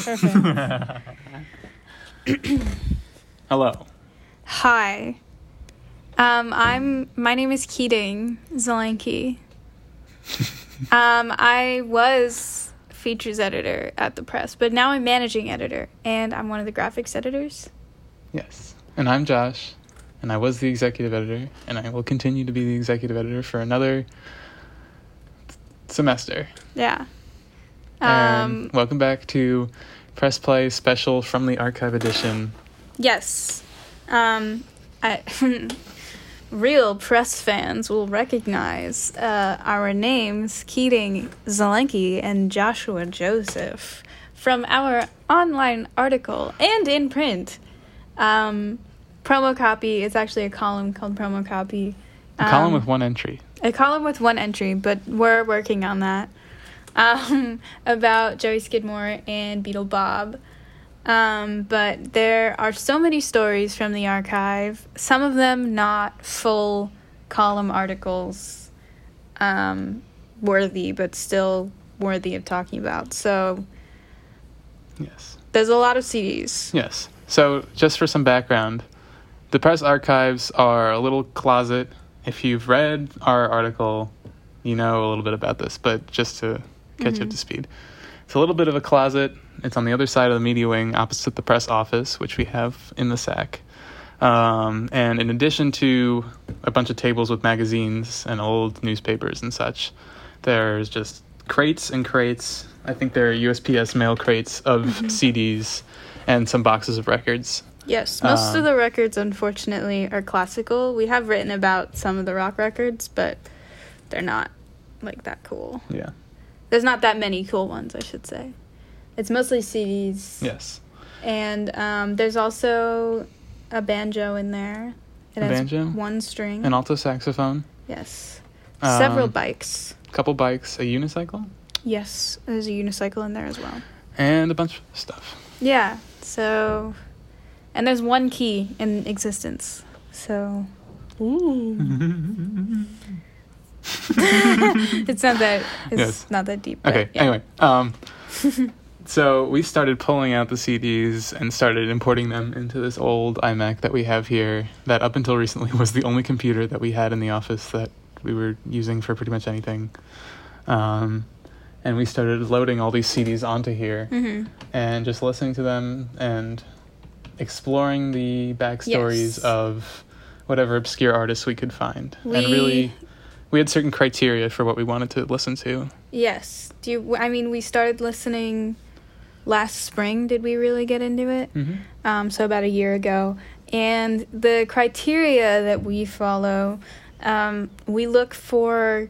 Perfect. Hello. Hi. Um, I'm. My name is Keating Zelenke. um, I was features editor at the press, but now I'm managing editor, and I'm one of the graphics editors. Yes. And I'm Josh, and I was the executive editor, and I will continue to be the executive editor for another semester. Yeah. And Um. welcome back to Press Play Special from the Archive Edition. Yes. Um. I. Real press fans will recognize uh, our names, Keating Zelenke and Joshua Joseph, from our online article and in print. Um, promo copy is actually a column called promo copy. A column Um, with one entry. a column with one entry, but we're working on that. Um, about Joey Skidmore and Beetle Bob. Um, but there are so many stories from the archive, some of them not full column articles um, worthy, but still worthy of talking about. So Yes. there's a lot of CDs. Yes. So, just for some background, the press archives are a little closet. If you've read our article, you know a little bit about this, but just to catch you up to speed. It's a little bit of a closet. It's on the other side of the media wing, opposite the press office, which we have in the SAC. Um, and in addition to a bunch of tables with magazines and old newspapers and such, there's just crates and crates. I think they're USPS mail crates of CDs and some boxes of records. Yes, most Um, of the records, unfortunately, are classical. We have written about some of the rock records, but they're not like that cool. Yeah. There's not that many cool ones, I should say. It's mostly CDs. Yes. And um, there's also a banjo in there. It A has banjo? one string. An alto saxophone, yes. Several Um, bikes. couple bikes, a unicycle, Yes, there's a unicycle in there as well. and a bunch of stuff. Yeah, so. And there's one key in existence. So. Ooh. it's not that. It's Yes. not that deep. Okay. yeah. Anyway, um, so we started pulling out the CDs and started importing them into this old iMac that we have here. That up until recently was the only computer that we had in the office that we were using for pretty much anything. Um, and we started loading all these CDs onto here Mhm. and just listening to them and exploring the backstories Yes. of whatever obscure artists we could find. We- And really, we had certain criteria for what we wanted to listen to. Yes. Do you? I mean, we started listening last spring. Did we really get into it? Mm-hmm. um, so about a year ago. And the criteria that we follow, um, we look for,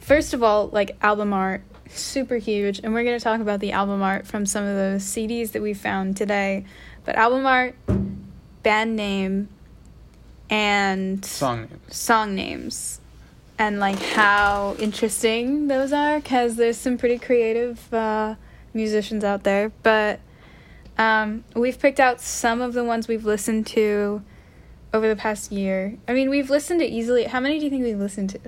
first of all, like album art, super huge. And we're going to talk about the album art from some of those CDs that we found today. But album art, band name, and Song names. song names. And like how interesting those are, because there's some pretty creative uh, musicians out there. But um, we've picked out some of the ones we've listened to over the past year. I mean, we've listened to easily. How many do you think we've listened to?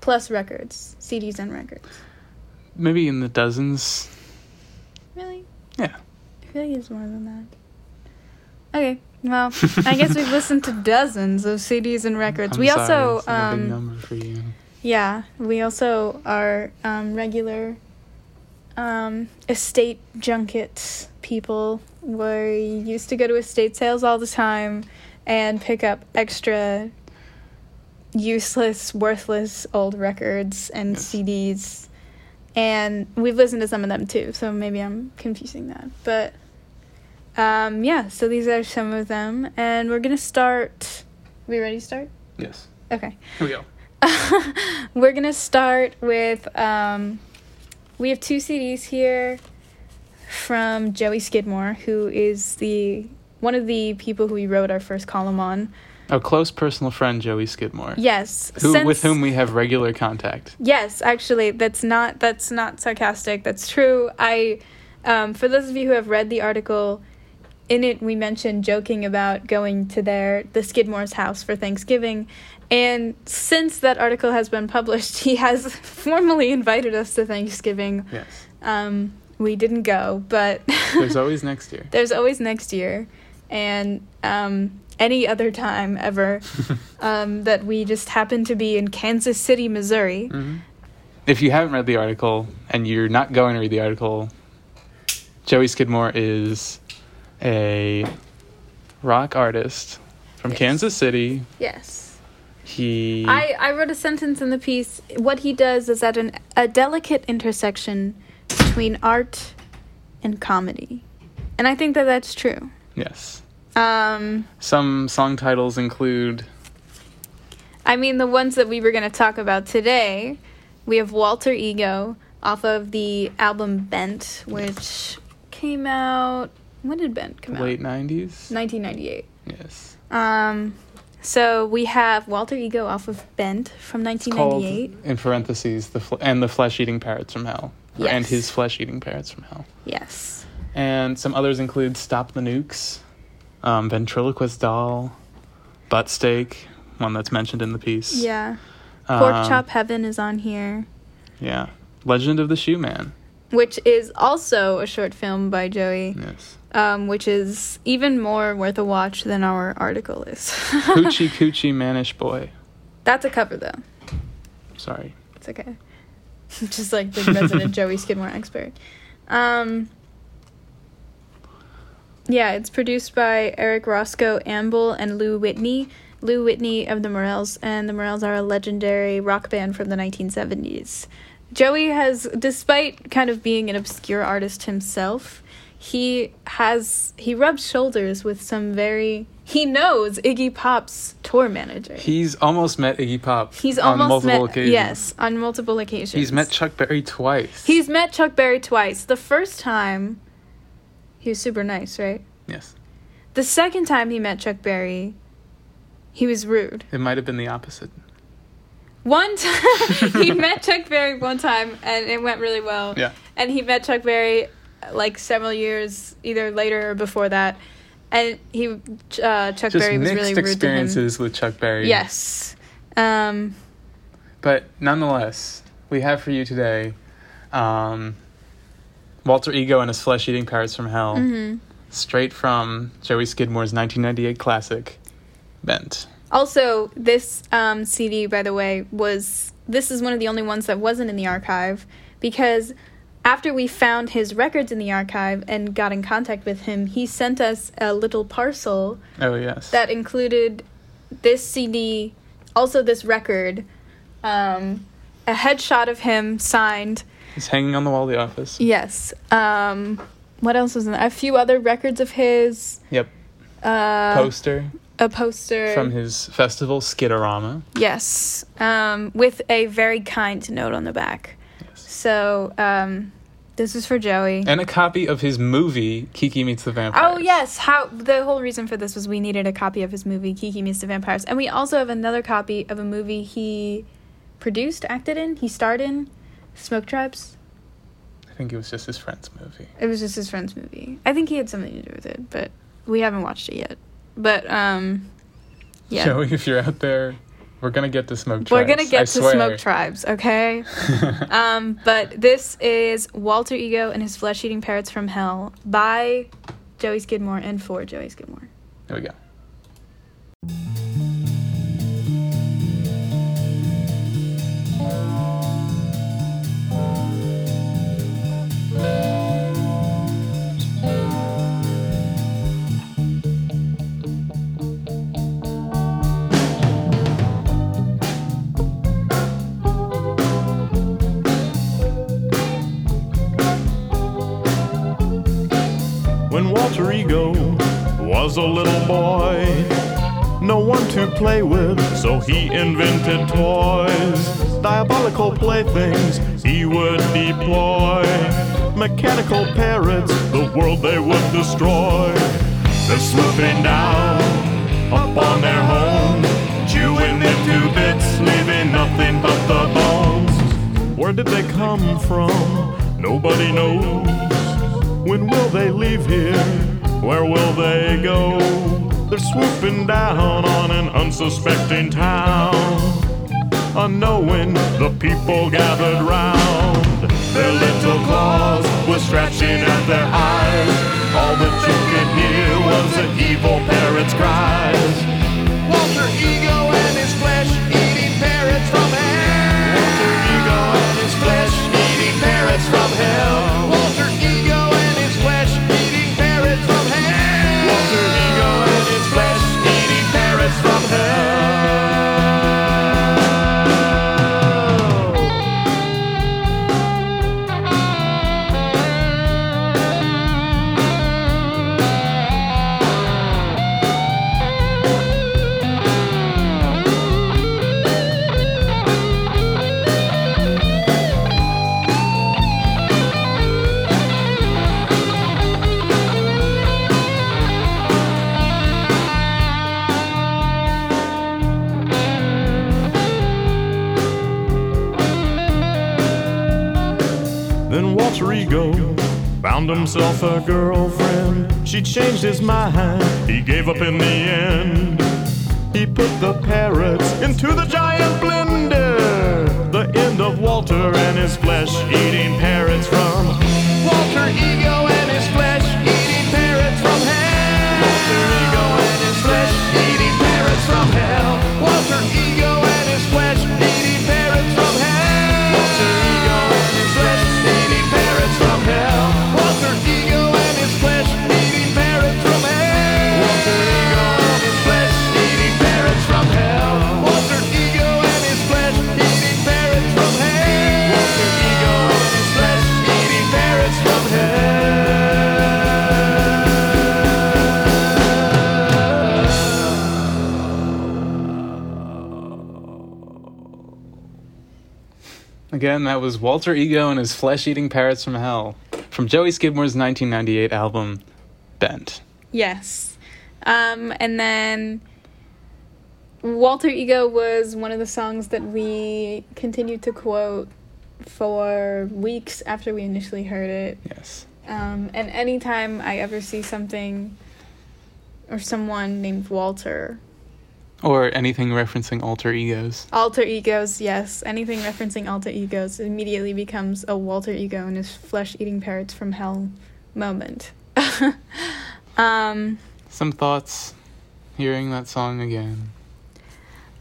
Plus records, CDs and records. Maybe in the dozens. Really? Yeah. I feel like it's more than that. Okay, well, I guess we've listened to dozens of CDs and records. I'm we sorry, also, it's not a big um, number for you. Yeah, we also are um, regular um, estate junket people. We used to go to estate sales all the time and pick up extra useless, worthless old records and Yes. CDs. And we've listened to some of them too, so maybe I'm confusing that. But um, yeah, so these are some of them. And we're going to start. we ready to start? Yes. Okay. Here we go. We're gonna start with um, we have two CDs here from Joey Skidmore, who is the one of the people who we wrote our first column on. A close personal friend, Joey Skidmore. Yes, Who, since- with whom we have regular contact. Yes, actually, that's not that's not sarcastic. That's true. I, um, for those of you who have read the article, in it we mentioned joking about going to their the Skidmore's house for Thanksgiving, and since that article has been published, he has formally invited us to Thanksgiving. Yes. Um, we didn't go, but There's always next year. there's always next year, and um, any other time ever um, that we just happen to be in Kansas City, Missouri. hmm If you haven't read the article and you're not going to read the article, Joey Skidmore is a rock artist from Yes. Kansas City. Yes. He I, I wrote a sentence in the piece. What he does is at an, a delicate intersection between art and comedy. And I think that that's true. yes. Um, Some song titles include I mean, the ones that we were going to talk about today, we have Walter Ego off of the album Bent, which came out. When did Bent come out? late 90s. 1998. Yes. Um, so we have Walter Ego off of Bent from It's called 1998. in parentheses the fl- and the flesh-eating parrots from hell. Or- And his flesh-eating parrots from hell. Yes. And some others include Stop the Nukes, um, Ventriloquist Doll, Butt Steak, one that's mentioned in the piece. Yeah. Pork Um, Chop Heaven is on here, Yeah. Legend of the Shoe Man. which is also a short film by Joey, Yes. Um, which is even more worth a watch than our article is. Hoochie Coochie Mannish Boy. That's a cover, though. Sorry. It's okay. Just like the resident Joey Skidmore expert. Um, yeah, it's produced by Eric Roscoe Ambel and Lou Whitney. Lou Whitney of the Morells, and the Morells are a legendary rock band from the 1970s. Joey has, despite kind of being an obscure artist himself, he has he rubs shoulders with some very he knows Iggy Pop's tour manager. He's almost met Iggy Pop. He's on almost multiple met occasions. yes on multiple occasions. He's met Chuck Berry twice. He's met Chuck Berry twice. The first time, he was super nice, right? yes. The second time he met Chuck Berry, he was rude. It might have been the opposite. One time, he met Chuck Berry one time, and it went really well. Yeah. And he met Chuck Berry like several years either later or before that, and he uh, Chuck Just Berry was mixed really rude to him. experiences with Chuck Berry. Yes. Um, But nonetheless, we have for you today um, Walter Ego and his flesh eating parrots from hell, mhm. straight from Joey Skidmore's 1998 classic, Bent. Also, this um, CD, by the way, was this is one of the only ones that wasn't in the archive because after we found his records in the archive and got in contact with him, he sent us a little parcel Oh, yes. that included this CD, also this record, um, a headshot of him signed. He's hanging on the wall of the office. Yes. Um, what else was in there? A few other records of his. Yep. Uh, Poster a poster from his festival, Skidorama. Yes, um, with a very kind note on the back. So um, this is for Joey. And a copy of his movie, Kiki Meets the Vampire. Oh yes, how the whole reason for this was we needed a copy of his movie Kiki Meets the Vampires, and we also have another copy of a movie he produced, acted in, he starred in, Smoke Tribes. I think it was just his friend's movie. It was just his friend's movie. I think he had something to do with it, but we haven't watched it yet. But um, yeah, Joey, if you're out there, we're gonna get to Smoke Tribes. we're gonna get I to swear. Smoke Tribes, okay? um, but this is Walter Ego and his Flesh Eating Parrots from Hell by Joey Skidmore and for Joey Skidmore. There we go. When Walter Ego was a little boy, no one to play with, so he invented toys. Diabolical playthings he would deploy. Mechanical parrots, the world they would destroy. They're swooping down upon their home, chewing them to bits, leaving nothing but the bones. Where did they come from? Nobody knows. When will they leave here? Where will they go? They're swooping down on an unsuspecting town. Unknowing the people gathered round. Their little claws were scratching at their eyes. All that you could hear was the evil parrot's cries. Walter Ego and his flesh eating parrots from hell. Walter Ego and his flesh eating parrots from hell. Himself a girlfriend. She changed his mind, he gave up in the end. He put the parrots into the giant blender. The end of Walter and his flesh eating parrots from Again, that was Walter Ego and his flesh eating parrots from hell from Joey Skidmore's 1998 album, Bent. Yes. Um, and then Walter Ego was one of the songs that we continued to quote for weeks after we initially heard it. Yes. Um, and anytime I ever see something or someone named Walter, Or anything referencing alter egos. alter egos, yes, anything referencing alter egos immediately becomes a Walter Ego and his flesh eating parrots from hell moment. um, Some thoughts hearing that song again.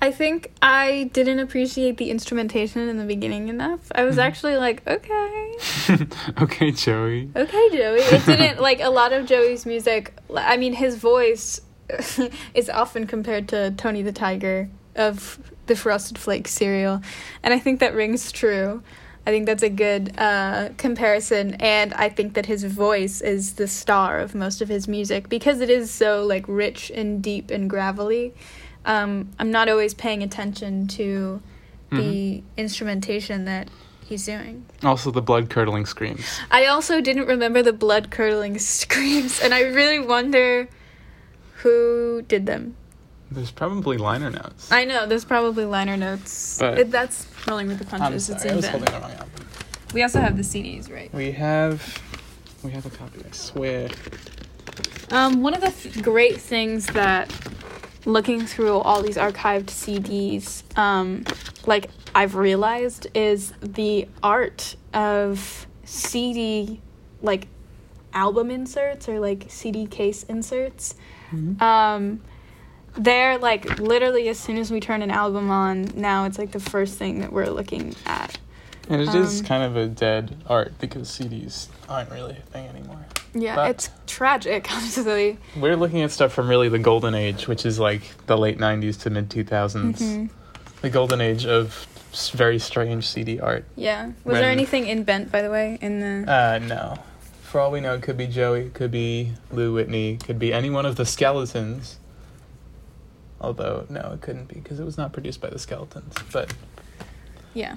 I think I didn't appreciate the instrumentation in the beginning enough. I was Mhm. actually like, okay, okay, Joey. okay, Joey. It didn't like a lot of Joey's music. I mean, his voice is often compared to Tony the Tiger of the Frosted Flakes cereal, and I think that rings true. I think that's a good uh, comparison, and I think that his voice is the star of most of his music because it is so like rich and deep and gravelly. Um, I'm not always paying attention to the instrumentation that he's doing. Also, the blood curdling screams. I also didn't remember the blood curdling screams, and I really wonder who did them. There's probably liner notes. I know there's probably liner notes. But- It- that's rolling with the I'm punches. sorry, it's I in was holding the wrong album. We also have the CDs, right? We have, we have a copy. I swear. Um, one of the th- great things that looking through all these archived CDs, um, like I've realized, is the art of CD, like album inserts or like CD case inserts. Um, they're like literally as soon as we turn an album on, now it's like the first thing that we're looking at. And it is Um, kind of a dead art because CDs aren't really a thing anymore. Yeah, But- it's tragic, honestly. We're looking at stuff from really the golden age, which is like the late 90s to mid 2000s. Mhm. The golden age of very strange CD art. Yeah. Was there anything in Bent, by the way, in the? Uh, no. For all we know, it could be Joey, could be Lou Whitney, could be any one of the skeletons. Although, no, it couldn't be because it was not produced by the skeletons. But yeah.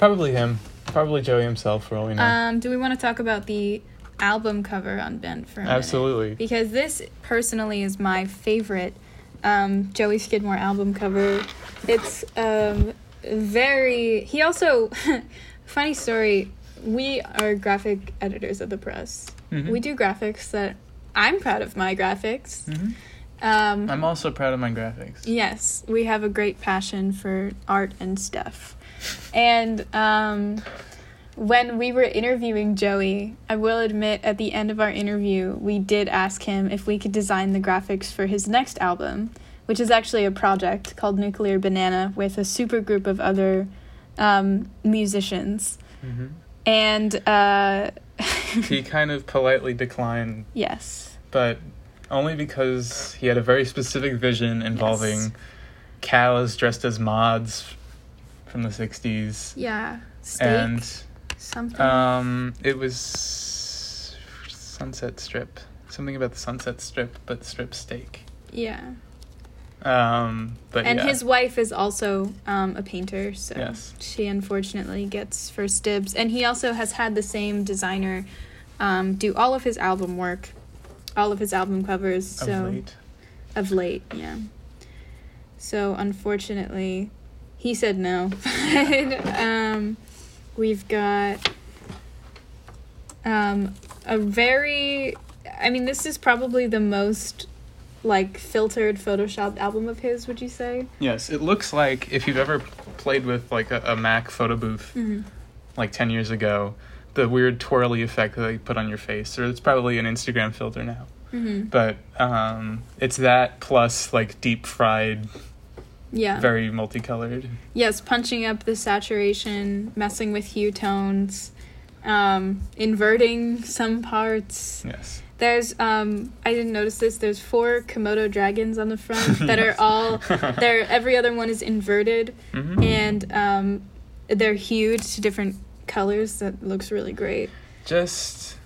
probably him. Probably Joey himself, for all we know. Um, do we want to talk about the album cover on Bent for a minute? Absolutely. Because this personally is my favorite um, Joey Skidmore album cover. It's um, very. He also. funny story. We are graphic editors of the press. Mhm. We do graphics that I'm proud of my graphics. Mhm. Um, I'm also proud of my graphics. Yes, we have a great passion for art and stuff. And um, when we were interviewing Joey, I will admit at the end of our interview, we did ask him if we could design the graphics for his next album, which is actually a project called Nuclear Banana with a super group of other um, musicians. Mhm. And uh, he kind of politely declined, yes, but only because he had a very specific vision involving Yes. cows dressed as mods from the 60s. yeah, steak, And something. um, it was Sunset Strip. Something about the Sunset Strip, but strip steak. yeah. Um, but And yeah. his wife is also um, a painter, so Yes. she unfortunately gets first dibs. And he also has had the same designer um, do all of his album work, all of his album covers. of So late. of late, yeah. So unfortunately, he said no. um, we've got um, a very. I mean, this is probably the most like filtered photoshopped album of his. Would you say? Yes, it looks like if you've ever played with like a, a Mac photo booth Mm-hmm. like 10 years ago, the weird twirly effect that they put on your face, or it's probably an Instagram filter now. Mm-hmm. But um, it's that plus like deep fried, Yeah. very multicolored. Yes, punching up the saturation, messing with hue tones, um, inverting some parts. Yes. There's um I didn't notice this. There's four Komodo dragons on the front that Yes. are all they're every other one is inverted Mhm. and um they're hued to different colors that looks really great. Just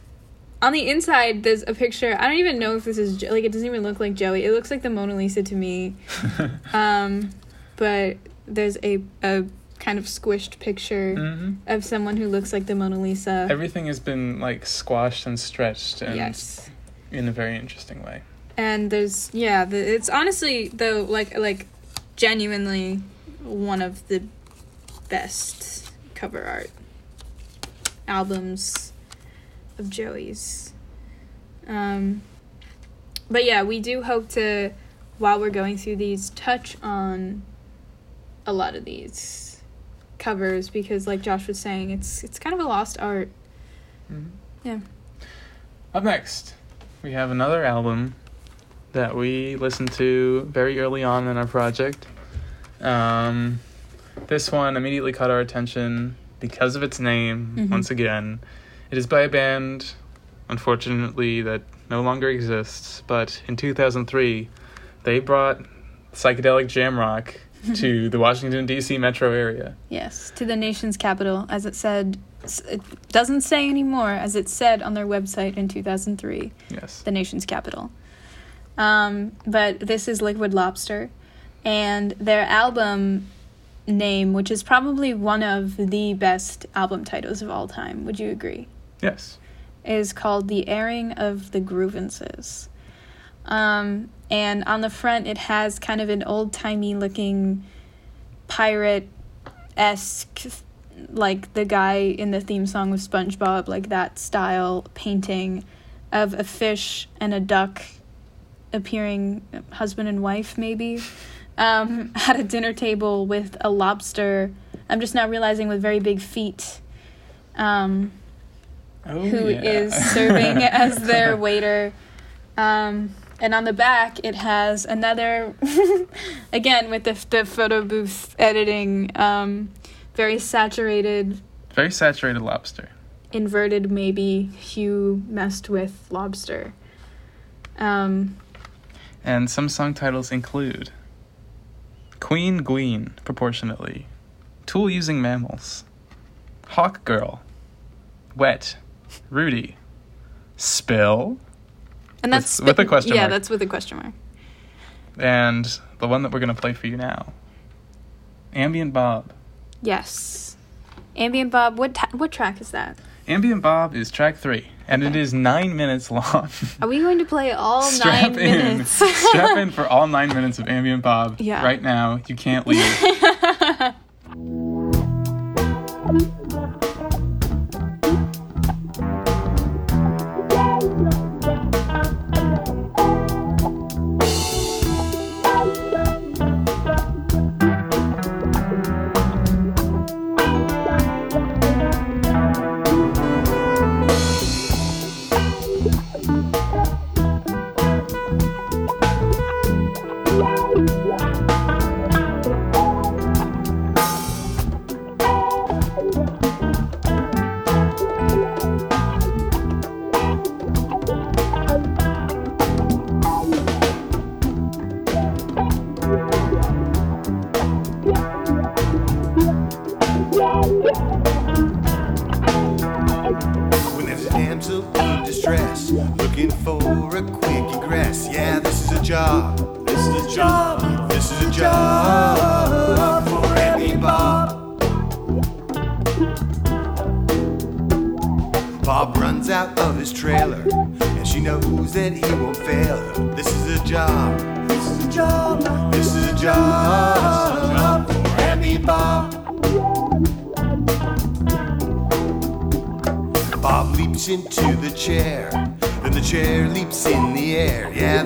On the inside there's a picture. I don't even know if this is like it doesn't even look like Joey. It looks like the Mona Lisa to me. Um but there's a a kind of squished picture Mhm. of someone who looks like the Mona Lisa. everything has been like squashed and stretched and yes. in a very interesting way. and there's yeah the, it's honestly though like like genuinely one of the best cover art albums of joey's um but yeah we do hope to while we're going through these touch on a lot of these covers because like josh was saying it's it's kind of a lost art Mhm. Yeah. Up next, we have another album that we listened to very early on in our project. Um, this one immediately caught our attention because of its name, Mhm. once again. It is by a band, unfortunately, that no longer exists, but in 2003, they brought psychedelic jam rock to the Washington, D.C. metro area. Yes, to the nation's capital, as it said. It doesn't say anymore, as it said on their website in 2003, Yes. the nation's capital. Um, but this is Liquid Lobster, and their album name, which is probably one of the best album titles of all time, would you agree? Yes. is called The Airing of the Grievances. Um, and on the front, it has kind of an old timey looking pirate esque, like the guy in the theme song of SpongeBob, like that style painting of a fish and a duck appearing husband and wife, maybe, um, at a dinner table with a lobster. I'm just now realizing with very big feet. Um, Oh, who yeah. is serving as their waiter. Um, and on the back, it has another, again, with the, the photo booth editing, um, very saturated, Very saturated lobster. inverted, maybe hue messed with lobster. Um, And some song titles include Queen Gween, proportionately, Tool Using Mammals, Hawk Girl, Wet, Rudy, Spill, and With- that's with a question Yeah, mark. Yeah, that's with a question mark. and the one that we're going to play for you now Ambient Bob. Yes. Ambient Bob, what ta- what track is that? Ambient Bob is track three, and it Okay. is nine minutes long. Are we going to play all Strap nine in. minutes? Strap in for all nine minutes of Ambient Bob Yeah. right now. You can't leave.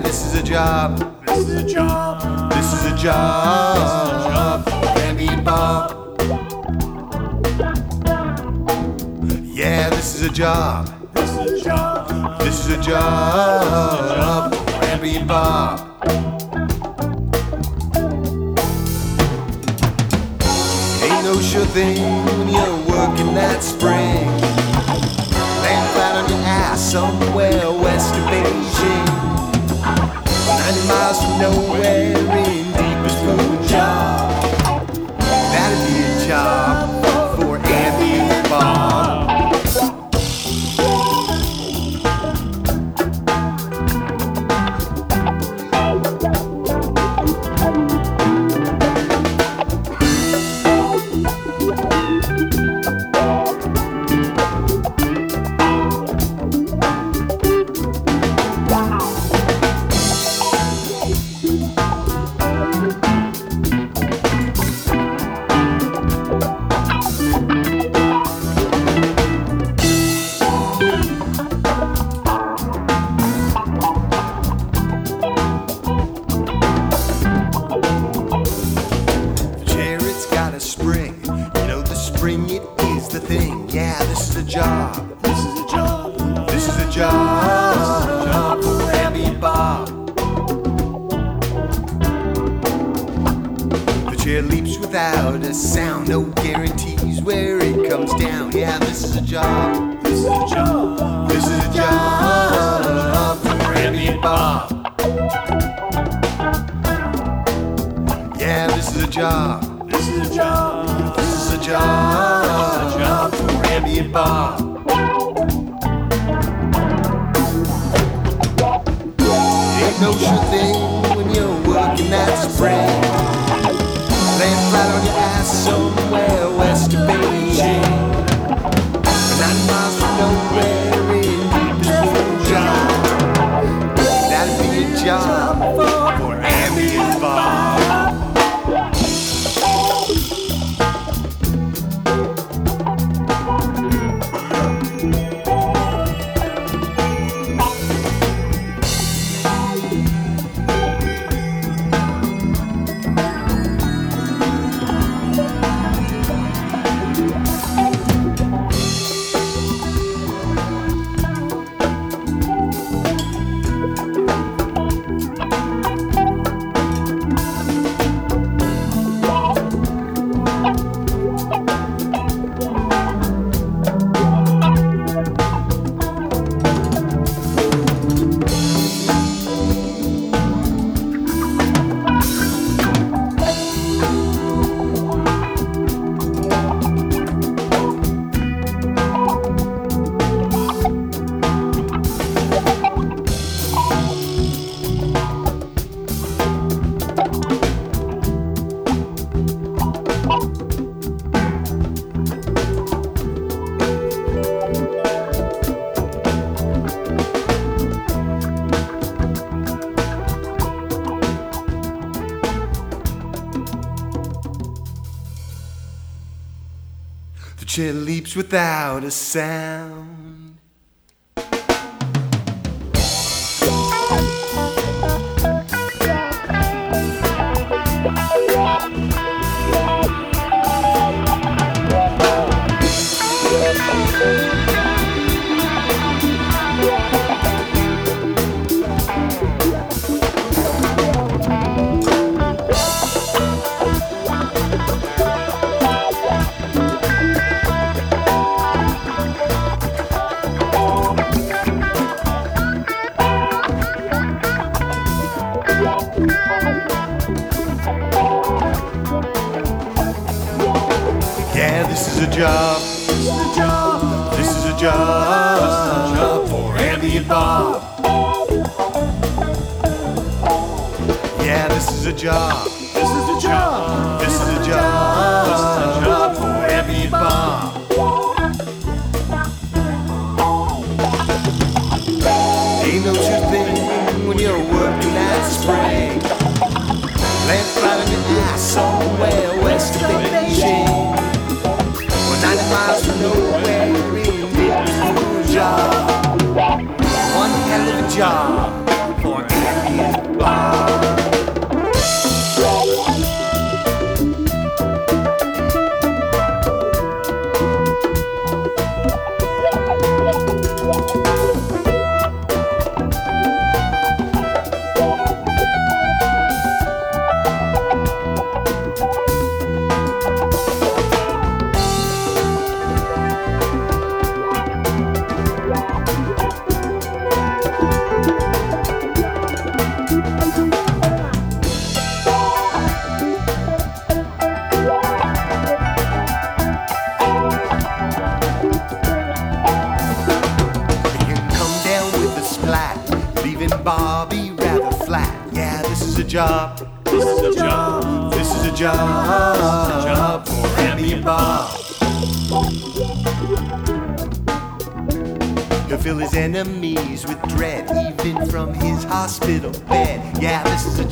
This is a job. This is a job. This is a job. Candy Bob. Yeah, this is a job. This is a job. This is a job. Candy Bob. Ain't no sure thing when you're working that spring. Land flat on your ass somewhere west of Beijing miles from nowhere in deepest blue. That'd be a job. She leaps without a sound.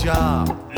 Job.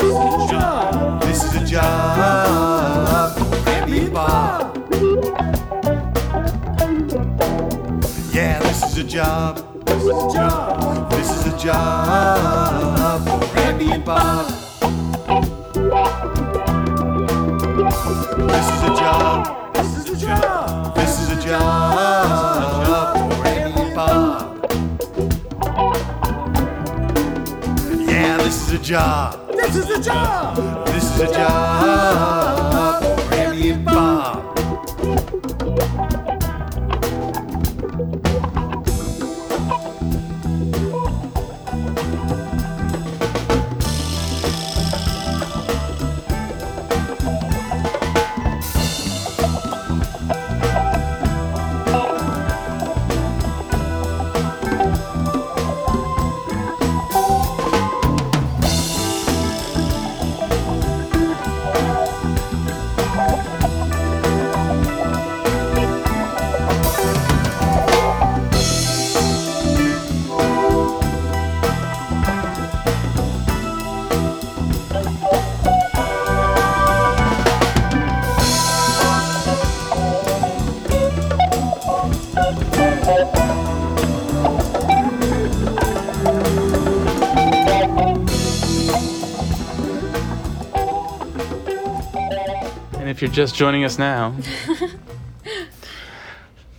Just joining us now,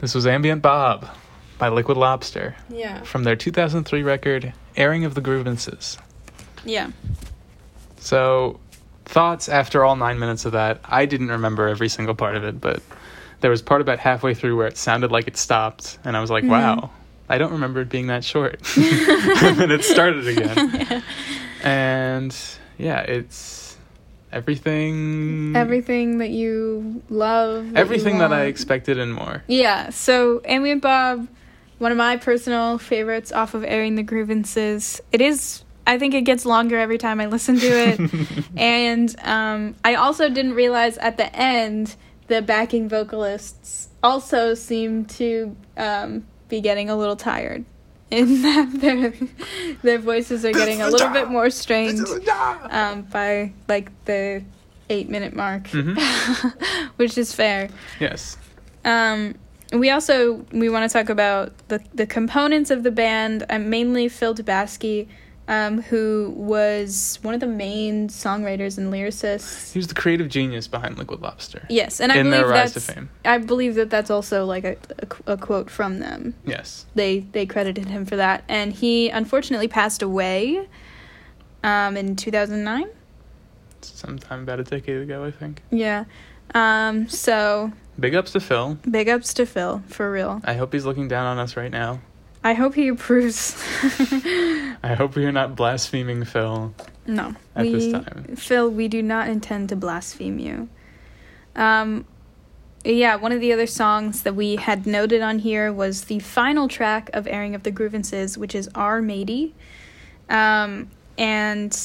this was Ambient Bob by Liquid Lobster Yeah. from their 2003 record, Airing of the Grievances. Yeah. So, thoughts after all nine minutes of that? I didn't remember every single part of it, but there was part about halfway through where it sounded like it stopped, and I was like, mm-hmm. wow, I don't remember it being that short. and then it started again. And yeah, it's everything. Everything that you love. that you everything that I expected and more. Yeah, so Ambient Bob, one of my personal favorites off of Airing the Grievances. It is, I think it gets longer every time I listen to it. and um, I also didn't realize at the end the backing vocalists also seem to um, be getting a little tired. In that their their voices are getting a little bit more strained um, by like the eight minute mark, Mm-hmm. which is fair. Yes. Um, we also we want to talk about the the components of the band. I'm mainly Phil Dubasky, um, who was one of the main songwriters and lyricists. He was the creative genius behind Liquid Lobster. Yes, and I In their believe rise to that's fame. I believe that that's also like a, a, a quote from them. Yes. They they credited him for that, and he unfortunately passed away um, in two thousand nine. Sometime about a decade ago, I think. Yeah. Um, so Big ups to Phil. big ups to Phil for real. I hope he's looking down on us right now. I hope he approves. I hope we are not blaspheming Phil. No, At we, this time. Phil, we do not intend to blaspheme you. Um, yeah, one of the other songs that we had noted on here was the final track of Airing of the Grievances, which is Our Matey. Um, and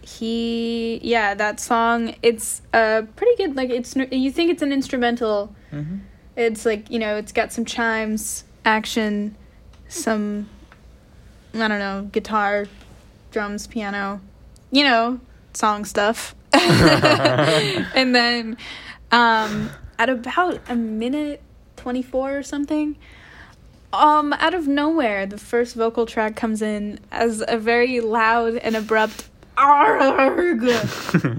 he, yeah, that song, it's uh, pretty good. Like, it's you think it's an instrumental. Mhm. It's like, you know, it's got some chimes, action, some, I don't know, guitar, drums, piano, you know, song stuff. and then um, at about a minute 24 or something, um, out of nowhere, the first vocal track comes in as a very loud and abrupt arg,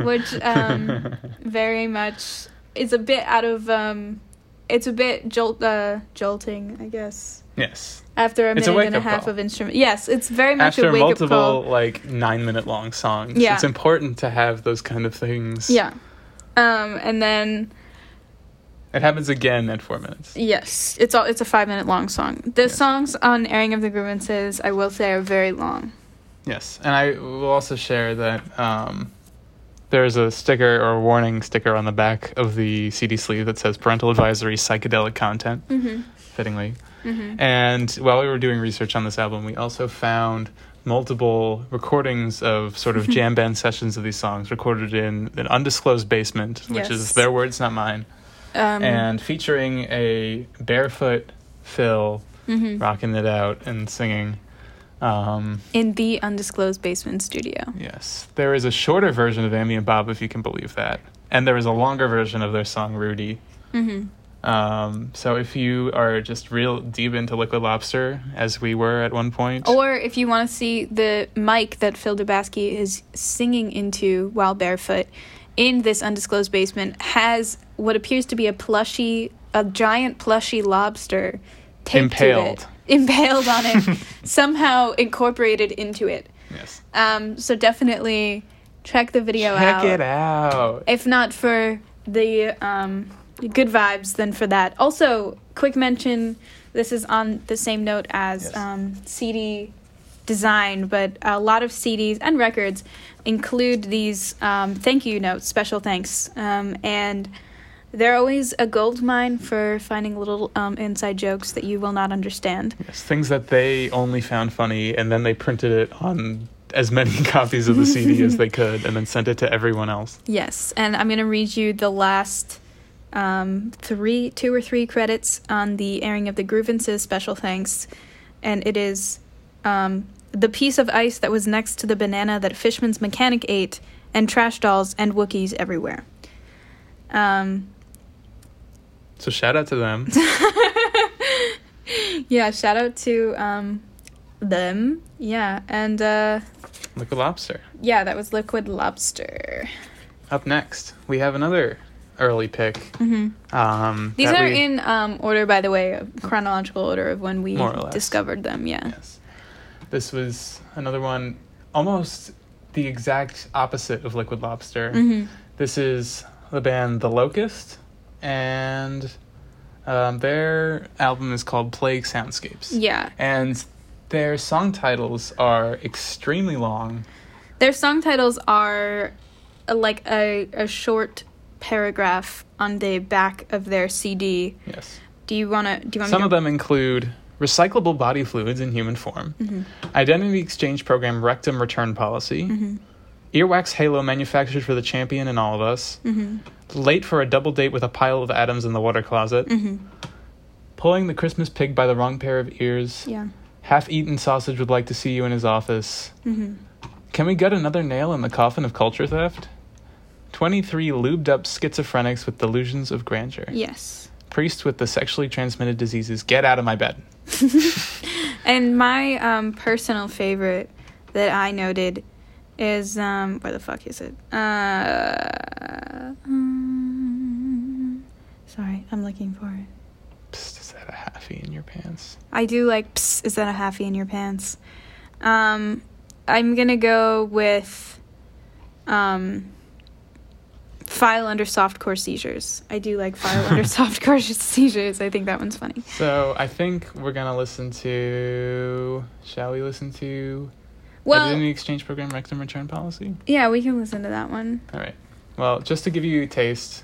which um, very much is a bit out of um, it's a bit jolt uh, jolting, I guess. Yes. After a It's a minute and a half call. of instrument, yes, it's very much After a wake up multiple call. like nine minute long songs, Yeah. it's important to have those kind of things. Yeah, um, and then It happens again at four minutes. Yes, it's all it's a five minute long song. The Yeah. songs on airing of the grievances, I will say, are very long. Yes, and I will also share that um, there's a sticker or a warning sticker on the back of the CD sleeve that says "Parental Advisory: Psychedelic Content." Mm-hmm. Fittingly, Mm-hmm. and while we were doing research on this album, we also found multiple recordings of sort of jam band sessions of these songs recorded in an undisclosed basement, which Yes. is their words, not mine, Um, and featuring a barefoot Phil mhm. rocking it out and singing. Um, in the undisclosed basement studio. Yes. There is a shorter version of Ambient Bob, if you can believe that. And there is a longer version of their song Rudy. Mm-hmm. Um, so if you are just real deep into Liquid Lobster, as we were at one point, Or if you want to see the mic that Phil Dubasky is singing into while barefoot in this undisclosed basement has what appears to be a plushy, a giant plushy lobster taped Impaled. to it, impaled on it, somehow incorporated into it. yes. Um, so definitely check the video Check out. Check it out. If not for the um, good vibes, then for that. Also, quick mention this is on the same note as Yes. um, CD design, but a lot of CDs and records include these um, thank you notes, special thanks. Um, and they're always a gold mine for finding little um, inside jokes that you will not understand. Yes. Things that they only found funny, and then they printed it on as many copies of the CD as they could, and then sent it to everyone else. Yes, and I'm going to read you the last um, three, two or three credits on the airing of the grievances special thanks, and it is um, the piece of ice that was next to the banana that Fishman's mechanic ate, and trash dolls and Wookiees everywhere. Um, So shout out to them. yeah, shout out to um, them. Yeah, and uh, Liquid Lobster. yeah, that was Liquid Lobster. Up next, we have another early pick. hmm Um, These are we- in um, order, by the way, chronological order of when we More or less. discovered them. Yeah. Yes. This was another one, almost the exact opposite of Liquid Lobster. hmm This is the band The Locust, and um, their album is called Plague Soundscapes. Yeah. And their song titles are extremely long. Their song titles are like a, a short paragraph on the back of their CD. Yes. Do you want to? Do you want Some me of them include recyclable body fluids in human form, Mhm. identity exchange program rectum return policy, Mhm. earwax halo manufactured for the champion and all of us, Mhm. late for a double date with a pile of atoms in the water closet, Mhm. pulling the Christmas pig by the wrong pair of ears, Yeah. half-eaten sausage would like to see you in his office. Mhm. Can we get another nail in the coffin of culture theft? 23 lubed up schizophrenics with delusions of grandeur. Yes. Priest with the sexually transmitted diseases. Get out of my bed. And my um, personal favorite that I noted is um, where the fuck is it? Uh, um, sorry, I'm looking for it. Psst, is that a halfie in your pants? I do like. Psst, is that a halfie in your pants? Um, I'm gonna go with um, file under softcore seizures. I do like file under softcore seizures. I think that one's funny. So I think we're gonna listen to. Shall we listen to Well, Identity Exchange Program Rectum Return Policy? yeah, we can listen to that one. All right. Well, just to give you a taste,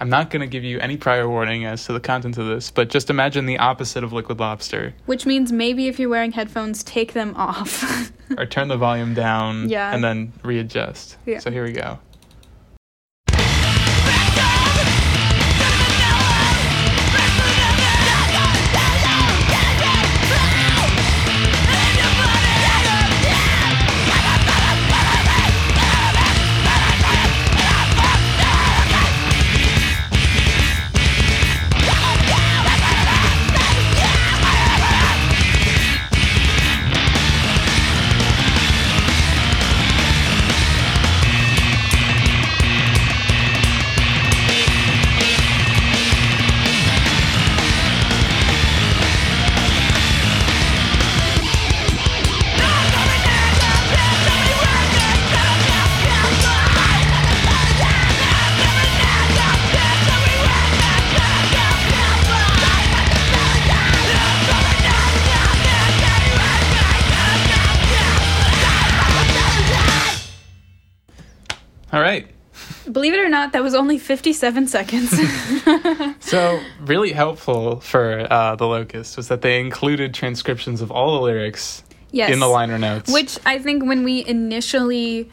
I'm not going to give you any prior warning as to the content of this, but just imagine the opposite of Liquid Lobster, Which means maybe if you're wearing headphones, take them off. or turn the volume down Yeah. and then readjust. Yeah. So here we go. Believe it or not, that was only 57 seconds. So, really helpful for uh, The Locust was that they included transcriptions of all the lyrics yes. in the liner notes. Which I think when we initially,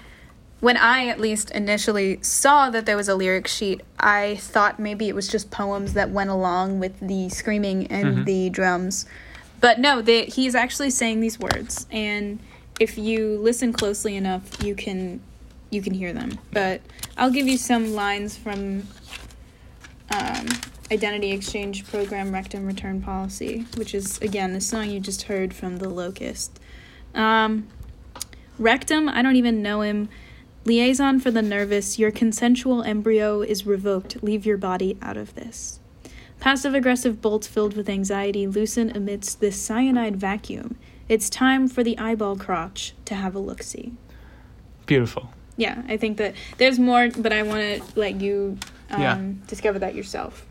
when I at least initially saw that there was a lyric sheet, I thought maybe it was just poems that went along with the screaming and the drums. But no, they, he's actually saying these words, and if you listen closely enough, you can you can hear them. But I'll give you some lines from um, Identity Exchange Program Rectum Return Policy, which is again the song you just heard from The Locust. Um, rectum, I don't even know him. Liaison for the nervous, your consensual embryo is revoked. Leave your body out of this. Passive aggressive bolts filled with anxiety loosen amidst this cyanide vacuum. It's time for the eyeball crotch to have a look see. Beautiful. Yeah, I think that there's more, but I want to let you um, Yeah. discover that yourself.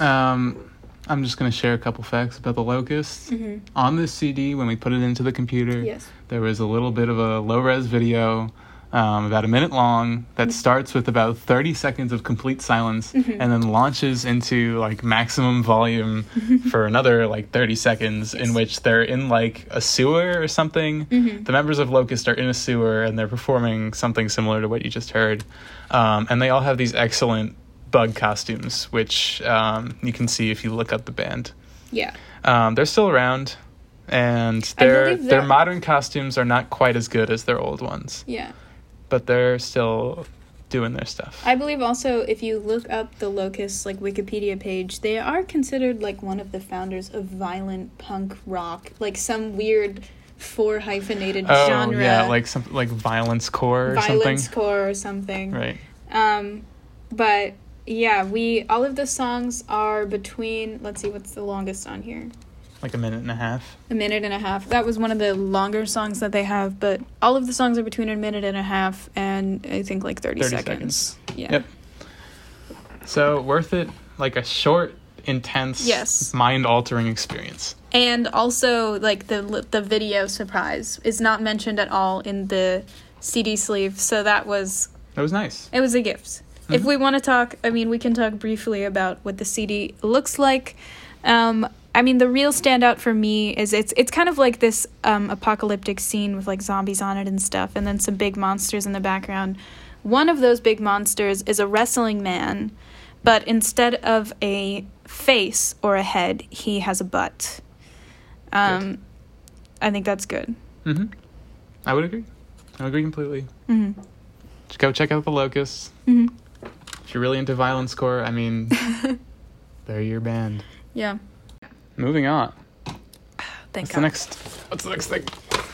Um, I'm just going to share a couple facts about The Locust. On this CD, when we put it into the computer, Mm-hmm. Yes. there was a little bit of a low res video, um, about a minute long, Mm-hmm. that starts with about 30 seconds of complete silence Mm-hmm. and then launches into like maximum volume for another like 30 seconds, in which they're in like a sewer or something. Mm-hmm. The members of Locust are in a sewer and they're performing something similar to what you just heard. Um, and they all have these excellent bug costumes, which um, you can see if you look up the band. Yeah. Um, they're still around, and their their modern costumes are not quite as good as their old ones, Yeah. But they're still doing their stuff. I believe also if you look up the Locust like Wikipedia page, they are considered like one of the founders of violent punk rock, like some weird four hyphenated oh genre. yeah, like something like violence core or violence something, core or something. right? Um, but yeah, we all of the songs are between. Let's see, what's the longest on here? Like a minute and a half. A minute and a half. That was one of the longer songs that they have, but all of the songs are between a minute and a half and I think like 30, 30 seconds. Yeah. Yep. So worth it, like a short, intense, Yes. mind-altering experience. And also like the the video surprise is not mentioned at all in the CD sleeve, so that was That was nice. it was a gift. If we want to talk, I mean, we can talk briefly about what the CD looks like. Um, I mean, the real standout for me is it's it's kind of like this um, apocalyptic scene with like zombies on it and stuff, and then some big monsters in the background. One of those big monsters is a wrestling man, but instead of a face or a head, he has a butt. Um, I think that's good. hmm I would agree. I would agree completely. hmm Just go check out the Locusts. hmm If you're really into violence core, I mean, they're your band. Yeah. Moving on. Thank What's God. the next? What's the next thing?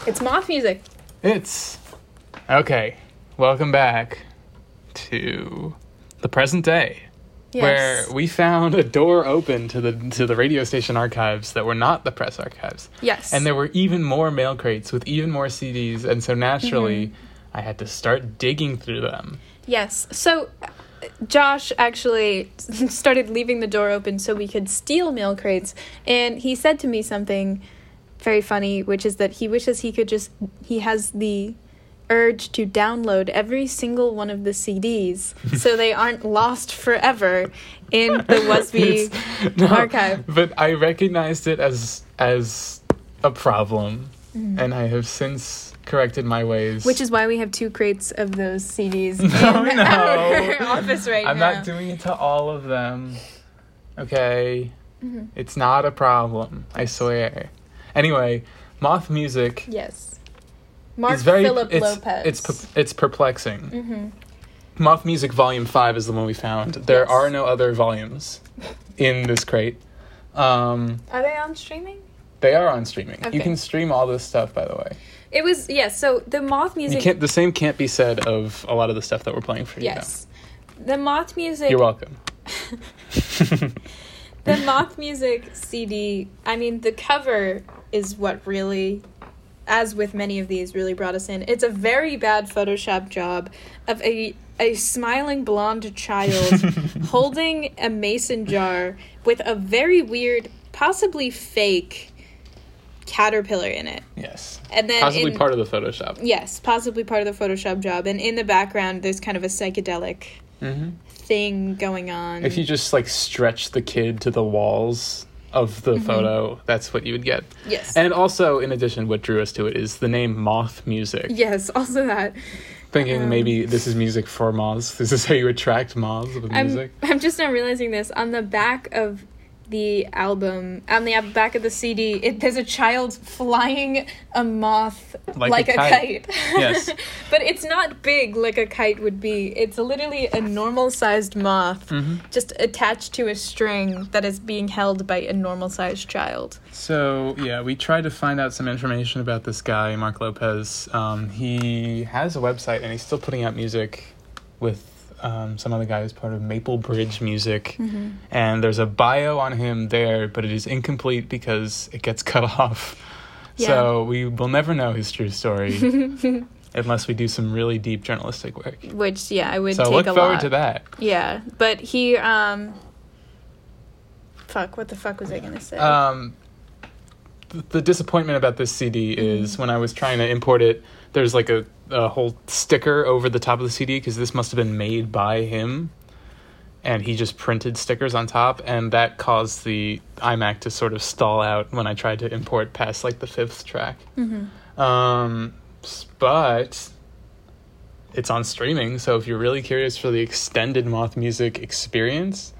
It's moth music. It's okay. Welcome back to the present day, where we found a door open to the to the radio station archives that were not the press archives, yes. and there were even more mail crates with even more CDs, and so naturally, Mm-hmm. I had to start digging through them. Yes. So Josh actually started leaving the door open so we could steal mail crates and he said to me something very funny which is that he wishes he could just he has the urge to download every single one of the CDs so they aren't lost forever in the Wasby no, archive. But I recognized it as as a problem, mm-hmm. and I have since corrected my ways. Mm-hmm. Which is why we have two crates of those CDs No, in no. our office right I'm now. not doing it to all of them. Okay, Mm-hmm. it's not a problem. I swear. Anyway, moth music yes. Mark is very Philip it's, Lopez. It's per- it's perplexing. hmm Moth Music Volume 5 is the one we found. There Yes. are no other volumes in this crate. Um, Are they on streaming? they are on streaming. Okay. You can stream all this stuff, by the way. It was yes. so the moth You music. The same can't be said of a lot of the stuff that we're playing for you. now. yes, the moth music. You're welcome. The moth music CD. I mean, the cover is what really, as with many of these, really brought us in. It's a very bad Photoshop job of a a smiling blonde child holding a mason jar with a very weird, possibly fake caterpillar in it. yes. And then Possibly in- part of the Photoshop. Yes, possibly part of the Photoshop job. And in the background, there's kind of a psychedelic hmm thing going on. If you just like stretch the kid to the walls of the photo, that's what you would get. yes. And also, in addition, what drew us to it is the name Moth Music. yes, also that. Thinking Um, maybe this is music for moths. This is how you attract moths with I'm, music. I'm just not realizing this. On the back of the album, on the back of the CD, it, there's a child flying a moth like, Like a a, kite. kite. Yes. but it's not big like a kite would be. It's literally a normal sized moth Mm-hmm. just attached to a string that is being held by a normal sized child. So yeah, we tried to find out some information about this guy, Mark Lopez. Um, he has a website and he's still putting out music with um, some other guy who's part of Maple Bridge Music. And there's a bio on him there, but it is incomplete because it gets cut off. So we will never know his true story unless we do some really deep journalistic work. Which, yeah, I would So take look a forward lot. to that. Yeah, but he um fuck, what the fuck was I going to say? Um, th- the disappointment about this CD is when I was trying to import it, there's like a, a whole sticker over the top of the CD because this must have been made by him. And he just printed stickers on top, and that caused the iMac to sort of stall out when I tried to import past like the fifth track. Um, but it's on streaming, so if you're really curious for the extended Moth Music experience,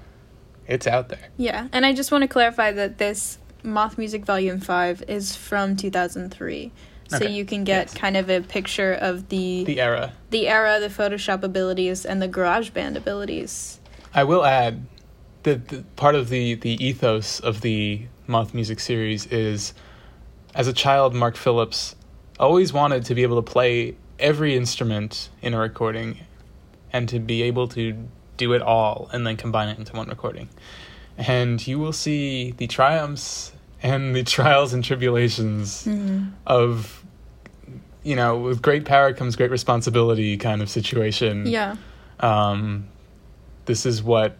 it's out there. yeah, and I just want to clarify that this Moth Music Volume 5 is from 2003. So Okay, you can get yes. kind of a picture of the, The era. the era, the Photoshop abilities, and the GarageBand abilities. I will add that the, part of the, the ethos of the Moth Music series is as a child, Mark Phillips always wanted to be able to play every instrument in a recording and to be able to do it all and then combine it into one recording. And you will see the triumphs and the trials and tribulations of, you know, with great power comes great responsibility kind of situation Yeah. um, this is what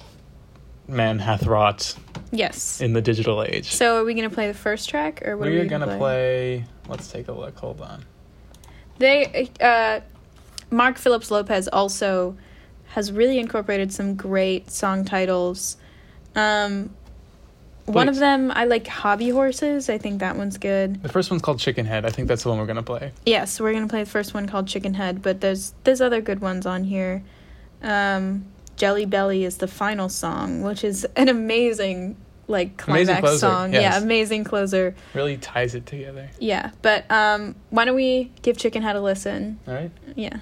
man hath wrought Yes. in the digital age. So are we going to play the first track or what are we we are gonna play? Let's take a look. Hold on. They uh Mark Phillips Lopez also has really incorporated some great song titles. Um one of them I like Hobby Horses. I think that one's good. The first one's called Chicken Head. I think that's the one we're gonna play. Yes, we're going to play the first one called Chicken Head, but there's there's other good ones on here. Um Jelly Belly is the final song, which is an amazing like climax song. yes. Yeah, amazing closer. Really ties it together. Yeah, but um why don't we give Chicken Head a listen? All right. Yeah.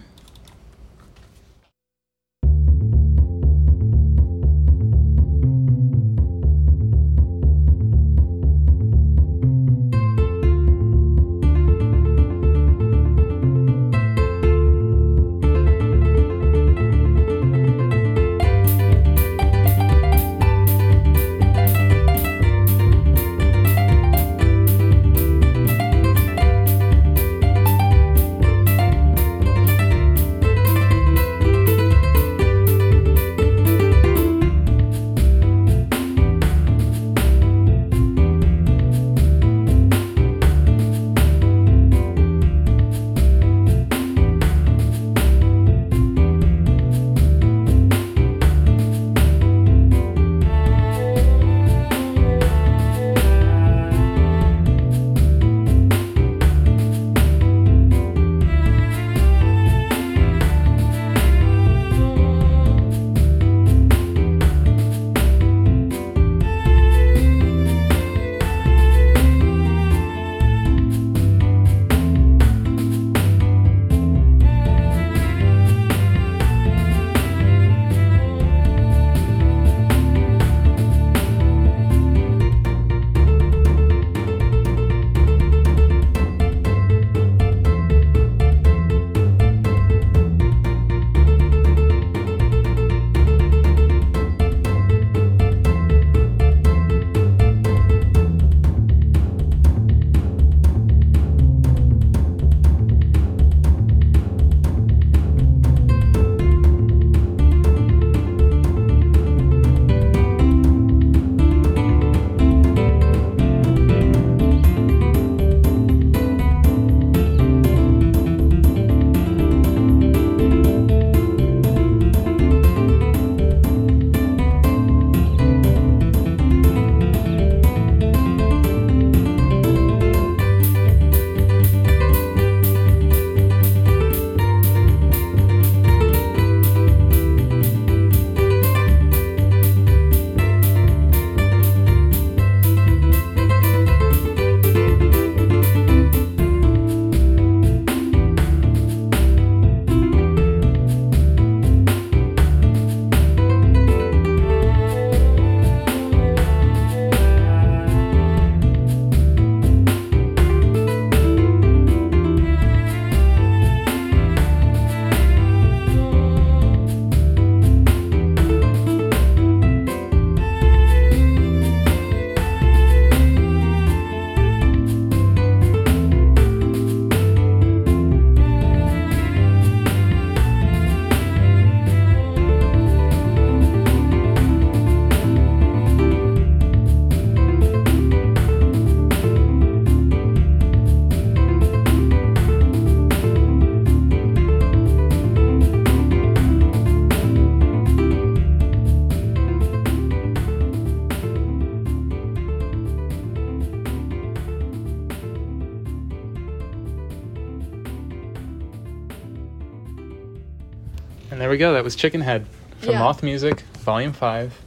Go. That was Chicken Head from Yeah. Moth Music, Volume 5.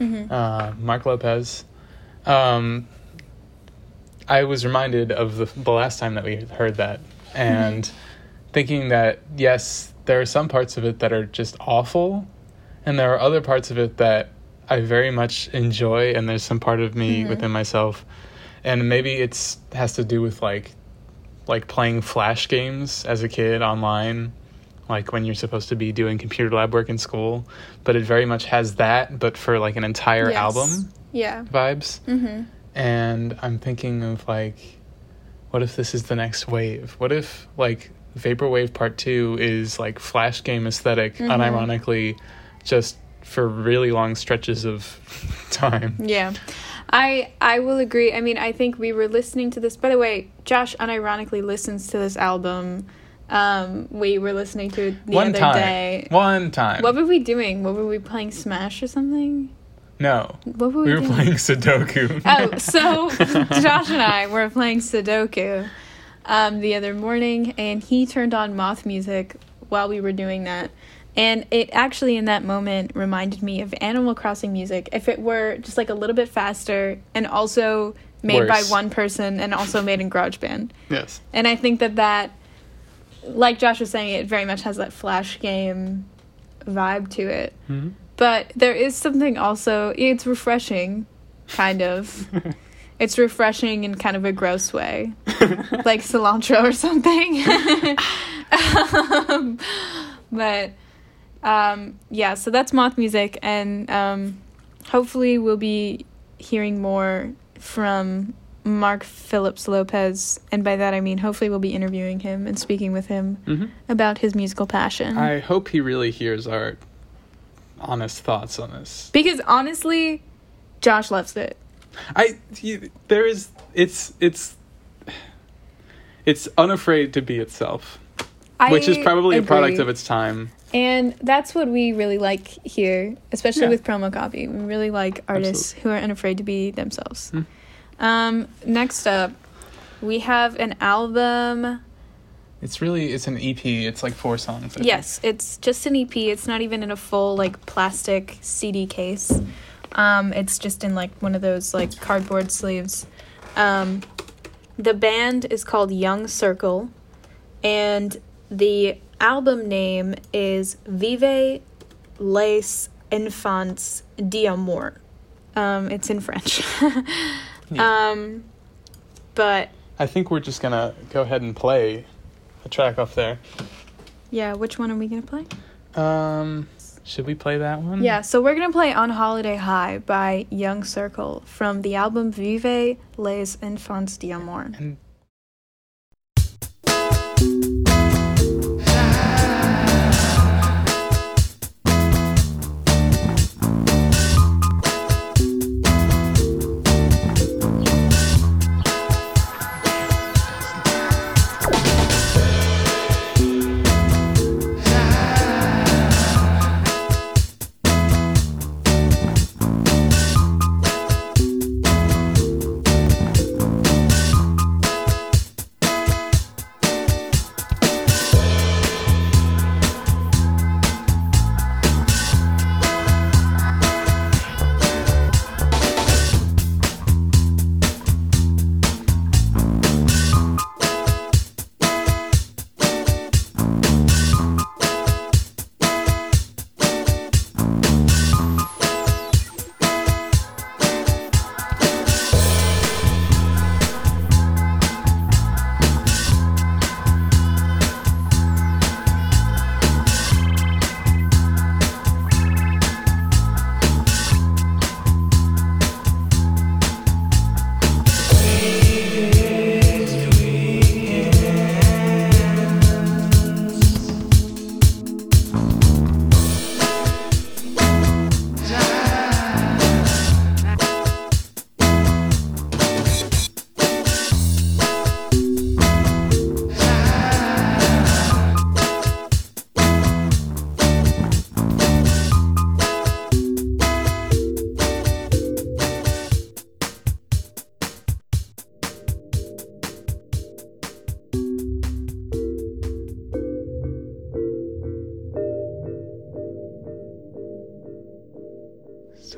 Uh, Mark Lopez. Um, I was reminded of the, the last time that we heard that and thinking that, yes, there are some parts of it that are just awful, and there are other parts of it that I very much enjoy, and there's some part of me within myself. And maybe it's has to do with like like playing flash games as a kid online like when you're supposed to be doing computer lab work in school but it very much has that but for like an entire Yes. album Yeah. vibes Mm-hmm. and i'm thinking of like what if this is the next wave what if like vaporwave part 2 is like flash game esthetic Mm-hmm. unironically just for really long stretches of time Yeah. I I will agree. I mean, I think we were listening to this. By the way, Josh unironically listens to this album. Um, we were listening to it the one other time day. one time What were we doing? What were we playing? Smash or something? no What were we, we were doing? playing sudoku Oh, so Josh and I were playing Sudoku um, the other morning, and he turned on moth music while we were doing that. And it actually, in that moment, reminded me of Animal Crossing music. If it were just like a little bit faster and also made by one person and also made in GarageBand. yes And I think that that, like Josh was saying, it very much has that flash game vibe to it. Mhm. But there is something also, it's refreshing, kind of. it's refreshing in kind of a gross way, like cilantro or something. um, but um, yeah, so that's moth music, and um, hopefully we'll be hearing more from Mark Phillips Lopez, and by that I mean hopefully we'll be interviewing him and speaking with him Mhm. about his musical passion. I hope he really hears our honest thoughts on this. because honestly, Josh loves it. I he, there is it's it's it's unafraid to be itself, which is I probably a product of its time. And that's what we really like here, especially Yeah. with promo copy. We really like artists who are unafraid to be themselves. Um, next up, we have an album. It's really it's an EP. It's like four songs. I think. Yes, it's just an EP. It's not even in a full like plastic CD case. Um, it's just in like one of those like cardboard sleeves. Um, the band is called Young Circle, and the album name is Vive les enfants d'amour. Um, it's in French. Um, but I think we're just gonna go ahead and play a track off there. yeah, which one are we gonna play? Um, should we play that one? Yeah, so we're gonna play On Holiday High by Young Circle from the album Vive les enfants d'amour. And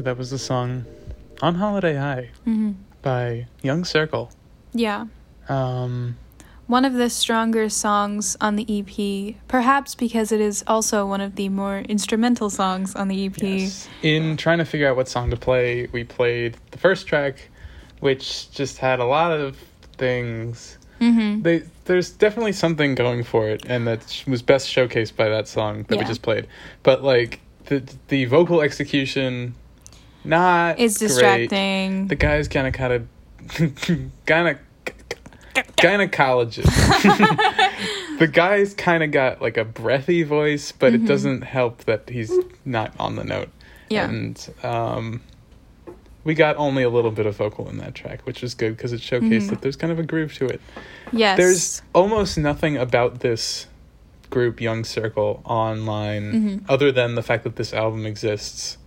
that was the song On Holiday High hmm by Young Circle. Yeah. Um, One of the stronger songs on the EP, perhaps because it is also one of the more instrumental songs on the EP. yes. In trying to figure out what song to play, we played the first track, which just had a lot of things. hmm They, there's definitely something going for it, and that was best showcased by that song that we just played. But like the the vocal execution, not It's great. distracting. The guy's kind of kind of kind of gynecologist. the guy's kind of got like a breathy voice, but it doesn't help that he's not on the note. yeah. And um, we got only a little bit of vocal in that track, which was good because it showcased that there's kind of a groove to it. yes. There's almost nothing about this group, Young Circle, online Mhm. other than the fact that this album exists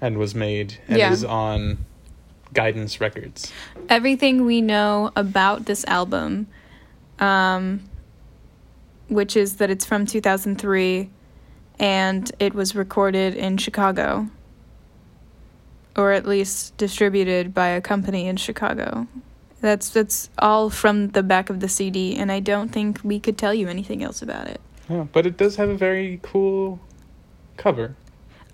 and was made and Yeah. is on Guidance Records. everything we know about this album, um, which is that it's from 2003 and it was recorded in Chicago, or at least distributed by a company in Chicago. That's that's all from the back of the CD, and I don't think we could tell you anything else about it. Yeah, but it does have a very cool cover.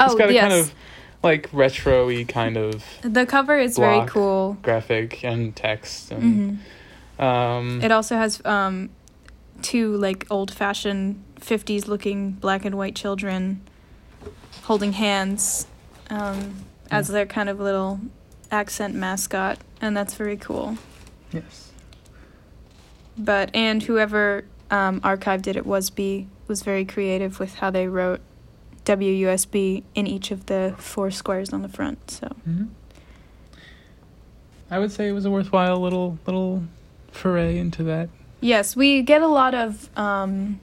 Oh it's got a yes, kind of like retro-y kind of the cover is very cool. graphic and text and hmm um It also has um, two like old fashioned 50s looking black and white children holding hands um, as their kind of little accent mascot, and that's very cool. yes. But, and whoever um, archived it at WUSB was very creative with how they wrote WUSB in each of the four squares on the front. So, hmm I would say it was a worthwhile little little foray into that. yes, we get a lot of um,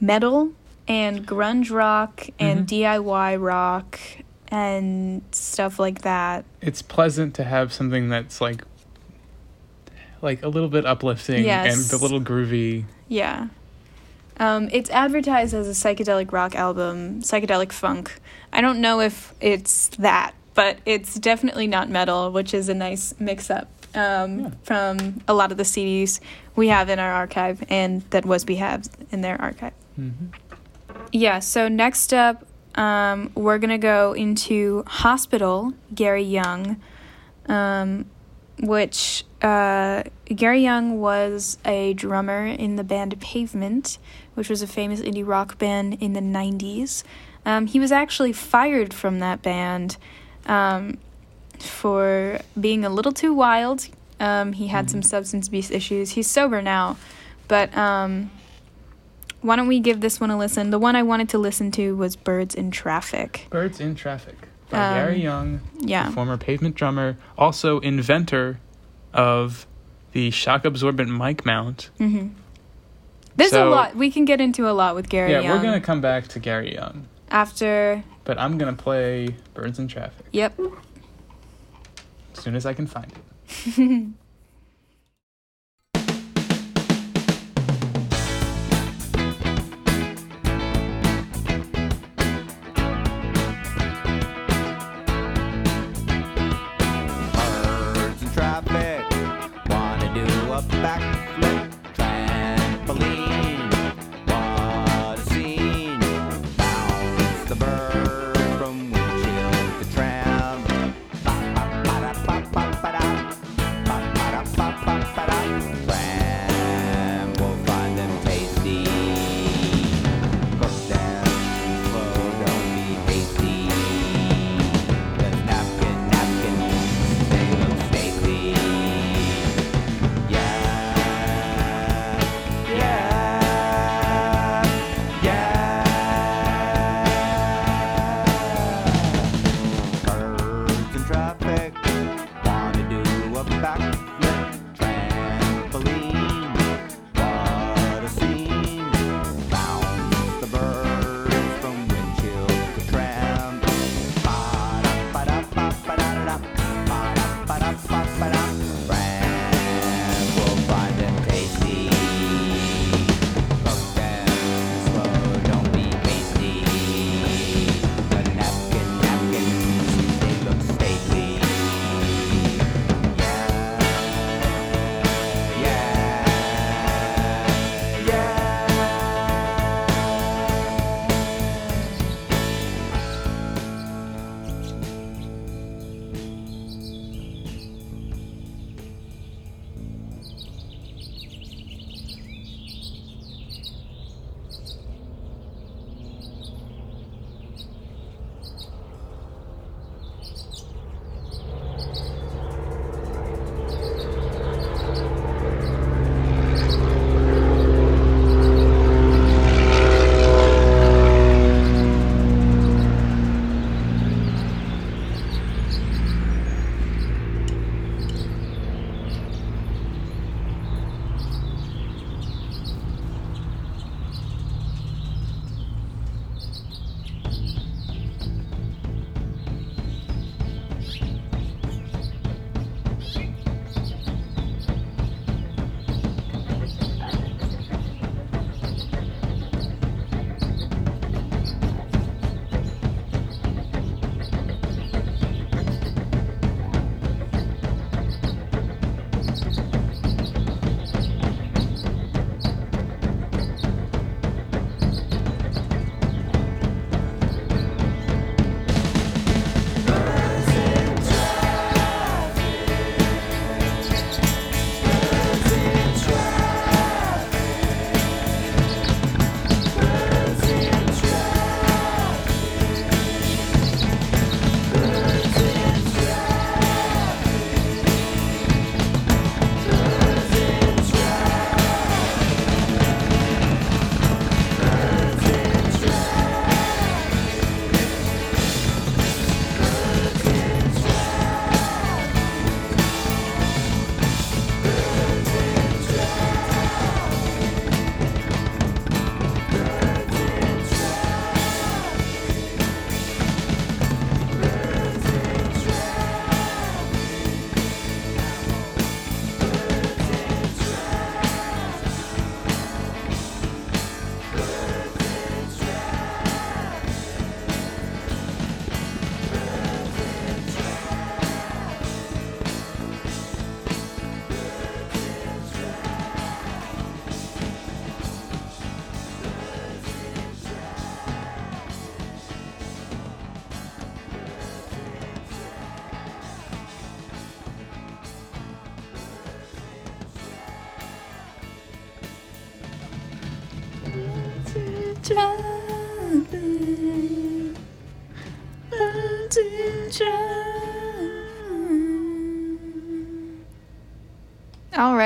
metal and grunge rock and DIY rock and stuff like that. It's pleasant to have something that's like like a little bit uplifting Yes. and a little groovy. Yeah. Um, it's advertised as a psychedelic rock album, psychedelic funk. I don't know if it's that, but it's definitely not metal, which is a nice mix up um, Yeah. from a lot of the CDs we have in our archive and that Wasby has in their archive. Mm-hmm. Yeah, so next up, um, we're going to go into Hospital, Gary Young, um, which uh, Gary Young was a drummer in the band Pavement, which was a famous indie rock band in the 90s. Um, he was actually fired from that band um, for being a little too wild. Um, he had some substance abuse issues. He's sober now, but um, why don't we give this one a listen? The one I wanted to listen to was Birds in Traffic. Birds in Traffic by Um, Gary Young, Yeah. former pavement drummer, also inventor of the shock absorbent mic mount. hmm There's a lot. We can get into a lot with Gary Young. yeah, Young. we're gonna come back to Gary Young, After, but I'm gonna play Birds in Traffic yep. as soon as I can find it.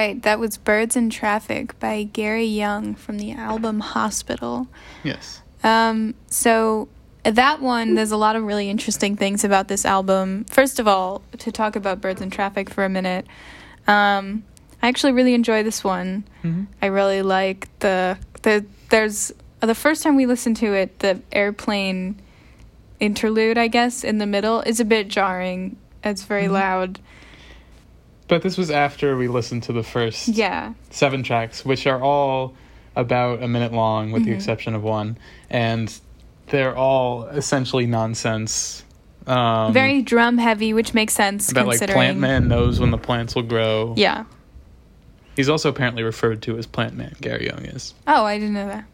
right, that was Birds in Traffic by Gary Young from the album Hospital. Yes. Um, so that one, there's a lot of really interesting things about this album. First of all, to talk about Birds in Traffic for a minute, um, I actually really enjoy this one. Mhm. I really like the the there's the first time we listened to it, the airplane interlude, I guess, in the middle is a bit jarring. It's very loud. But this was after we listened to the first Yeah. seven tracks, which are all about a minute long, with the Mm-hmm. exception of one, and they're all essentially nonsense. Um, Very drum heavy, which makes sense about like considering. Plant Man knows when the plants will grow. Yeah. He's also apparently referred to as Plant Man. Gary Young is. Oh, I didn't know that.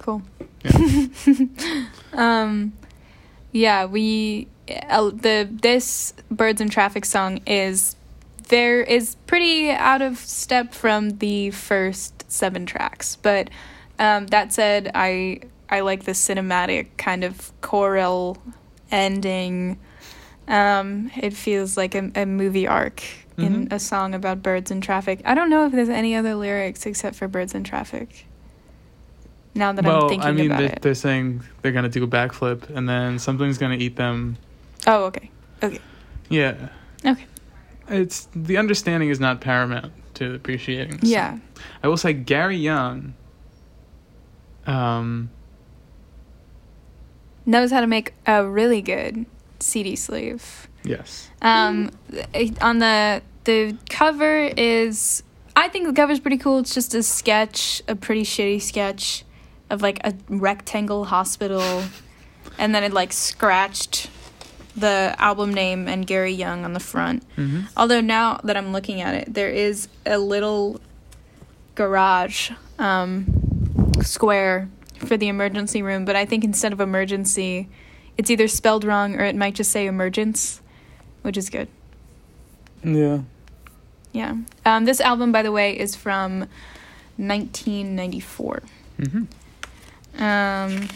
Cool. um, yeah, we uh, the this birds and traffic song is there is pretty out of step from the first seven tracks, but um, that said, I I like the cinematic kind of choral ending. Um, it feels like a, a movie arc in Mhm. a song about birds and traffic. I don't know if there's any other lyrics except for birds and traffic. Now that I'm well, thinking I mean, about they're, it. they're saying they're gonna do a backflip, and then something's gonna eat them. Oh, okay. Okay. Yeah, Okay. It's the understanding is not paramount to appreciating. the Yeah. I will say Gary Young. Um, Knows how to make a really good CD sleeve. yes. Um, on the the cover is I think the cover's pretty cool. It's just a sketch, a pretty shitty sketch of like a rectangle hospital, and then it like scratched the album name and Gary Young on the front. hmm Although now that I'm looking at it, there is a little garage um, square for the emergency room, but I think instead of emergency, it's either spelled wrong or it might just say emergence, which is good. Yeah. Yeah. Um, this album, by the way, is from 1994. hmm Um,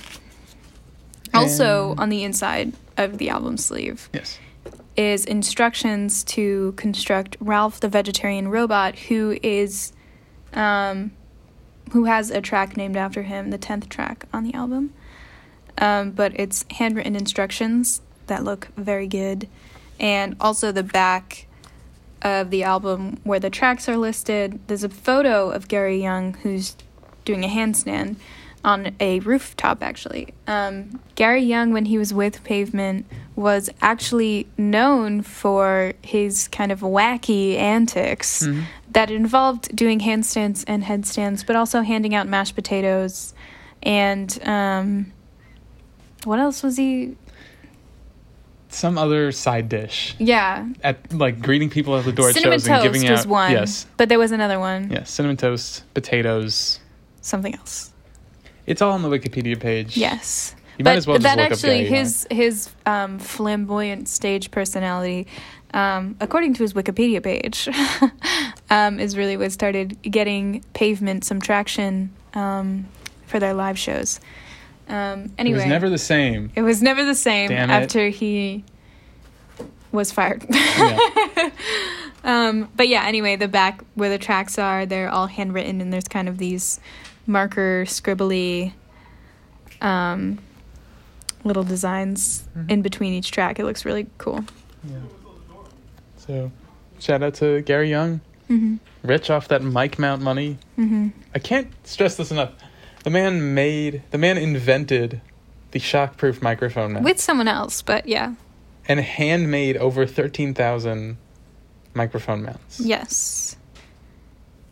also, on the inside of the album sleeve Yes. is instructions to construct Ralph the vegetarian robot, who is, um, who has a track named after him, the tenth track on the album. Um, but it's handwritten instructions that look very good, and also the back of the album where the tracks are listed. There's a photo of Gary Young who's doing a handstand on a rooftop actually. Um, Gary Young, when he was with Pavement, was actually known for his kind of wacky antics Mhm. that involved doing handstands and headstands, but also handing out mashed potatoes and um, what else was he? Some other side dish Yeah, at like greeting people at the door at cinnamon shows and toast giving was out. one. Yes. but there was another one. Yes. Cinnamon toast, potatoes. Something else. It's all on the Wikipedia page. Yes. You but might as well just that actually his his um, flamboyant stage personality, um, according to his Wikipedia page, um, is really what started getting Pavement some traction um, for their live shows. Um, anyway, It was never the same. it was never the same after he was fired. Yeah. Um, but yeah, anyway, the back where the tracks are, they're all handwritten, and there's kind of these marker, scribbly um, little designs Mhm. in between each track. It looks really cool. yeah. So, shout out to Gary Young, hmm rich off that mic mount money. Mm-hmm. I can't stress this enough. The man made, the man invented the shockproof microphone mount With someone else, but yeah, and handmade over 13,000 microphone mounts. yes.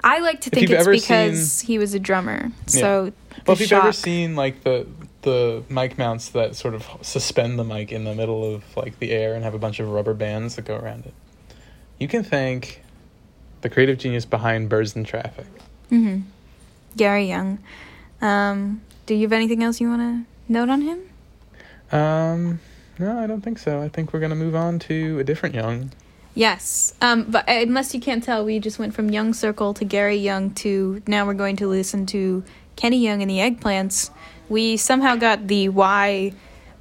I like to think it's because he was a drummer. So, Well, the if you've ever seen like the the mic mounts that sort of suspend the mic in the middle of like the air and have a bunch of rubber bands that go around it, you can thank the creative genius behind Birds in Traffic. Mm-hmm. Gary Young. Um, do you have anything else you want to note on him? Um, no, I don't think so. I think we're gonna move on to a different Young. Yes. Um, but uh, unless you can't tell, we just went from Young Circle to Gary Young to now we're going to listen to Kenny Young and the Eggplants we somehow got the Y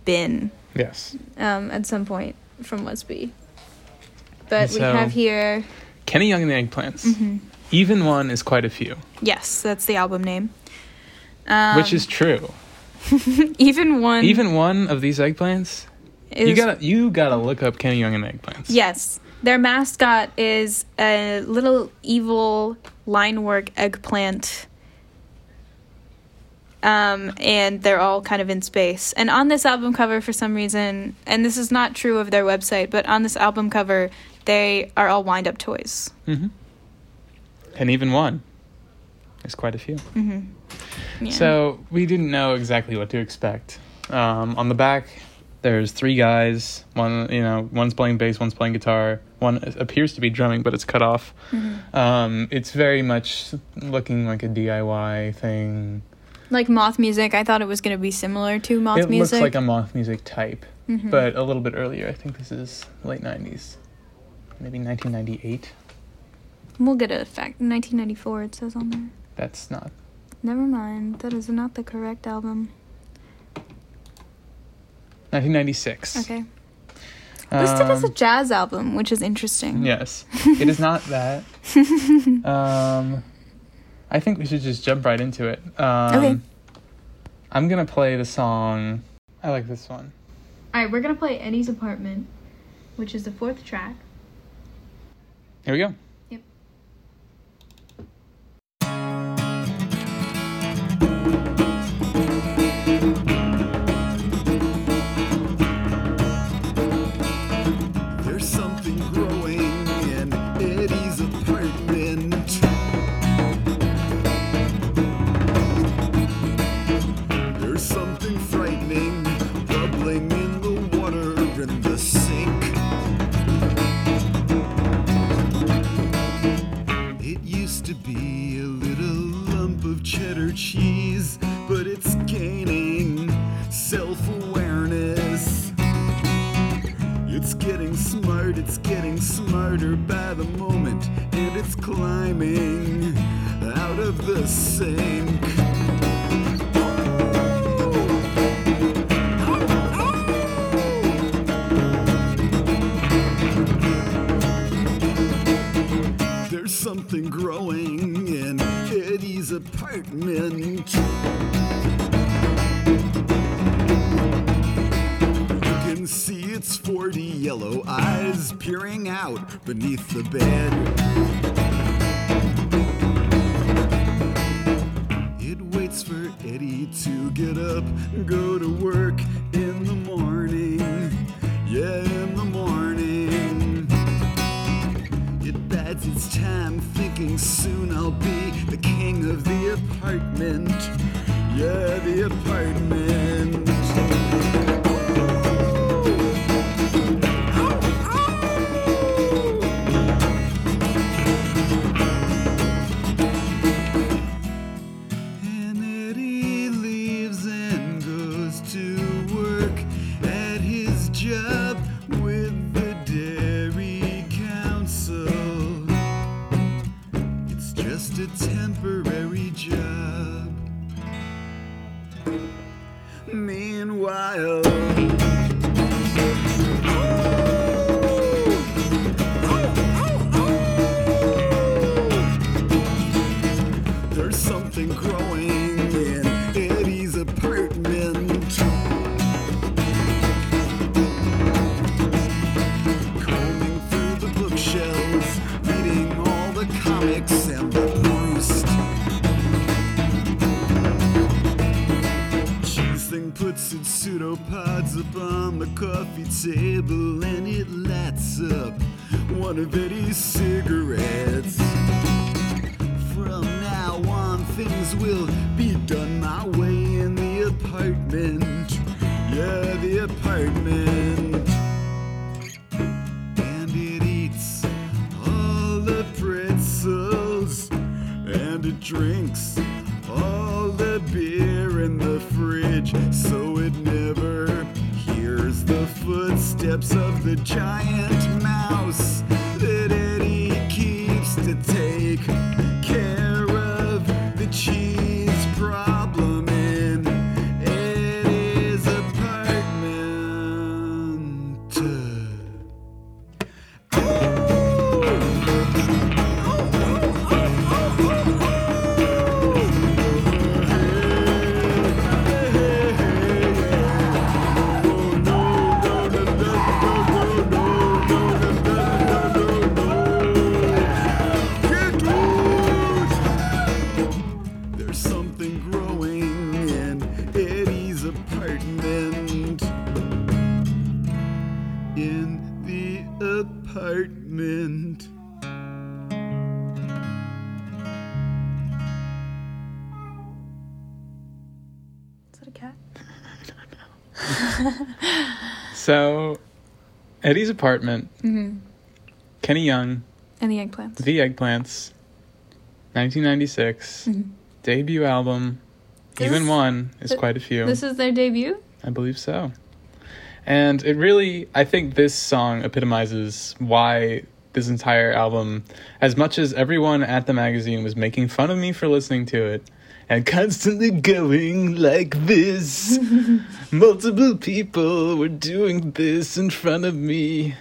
bin Yes. um, at some point from WUSB. But we have here, Kenny Young and the Eggplants. Mm-hmm. Even one is quite a few, yes, that's the album name. Um, which is true. even one. Even one of these eggplants, is, you gotta you gotta look up Kenny Young and the Eggplants. Yes, their mascot is a little evil line work eggplant. Um, and they're all kind of in space. And on this album cover, for some reason, and this is not true of their website, but on this album cover, they are all wind up toys. hmm And even one. There's quite a few. Yeah. So we didn't know exactly what to expect. Um, on the back, there's three guys. One, you know, one's playing bass, one's playing guitar. One appears to be drumming, but it's cut off. Um, it's very much looking like a DIY thing. like moth music, I thought it was going to be similar to moth Music. it looks like a moth music type, but a little bit earlier. I think this is late '90s, maybe 1998. we'll get a fact. 1994, it says on there. That's not. Never mind. That is not the correct album. 1996. Okay. Listed as a Um, jazz album, which is interesting. Yes, it is not that. um, I think we should just jump right into it. Um, Okay. I'm gonna play the song. I like this one. All right, we're gonna play Eddie's Apartment, which is the fourth track. Here we go. Yep. Be a little lump of cheddar cheese, but it's gaining self awareness. It's getting smart, it's getting smarter by the moment, and it's climbing out of the sink. Something growing in Eddie's apartment. You can see its 40 yellow eyes peering out beneath the bed. It waits for Eddie to get up, go to work in the thinking soon I'll be the king of the apartment. Yeah, the apartment. Eddie's apartment, Mm-hmm. Kenny Young, And the eggplants. The Eggplants, 1996, Mhm. debut album. This Even one is th- quite a few. This is their debut. I believe so. And it really, I think this song epitomizes why this entire album, as much as everyone at the magazine was making fun of me for listening to it, and constantly going like this, multiple people were doing this in front of me.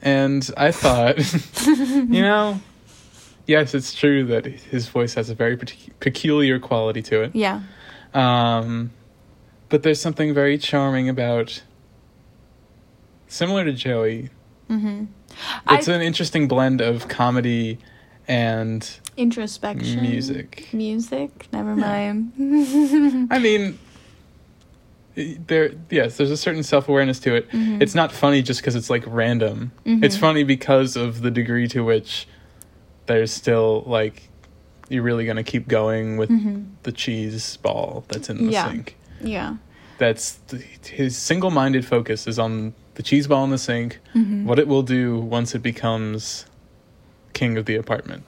And I thought, you know, yes, it's true that his voice has a very peculiar quality to it. Yeah. Um, but there's something very charming about, similar to Joey. Mm-hmm. It's I- an interesting blend of comedy and Introspection. music. Music. Never mind. I mean, there, yes, there's a certain self awareness to it. Mm-hmm. It's not funny just because it's like random. It's funny because of the degree to which there's still like you're really gonna keep going with the cheese ball that's in the Mm-hmm. Yeah. sink. yeah. that's the, his single-minded focus is on the cheese ball in the sink Mm-hmm. what it will do once it becomes king of the apartment.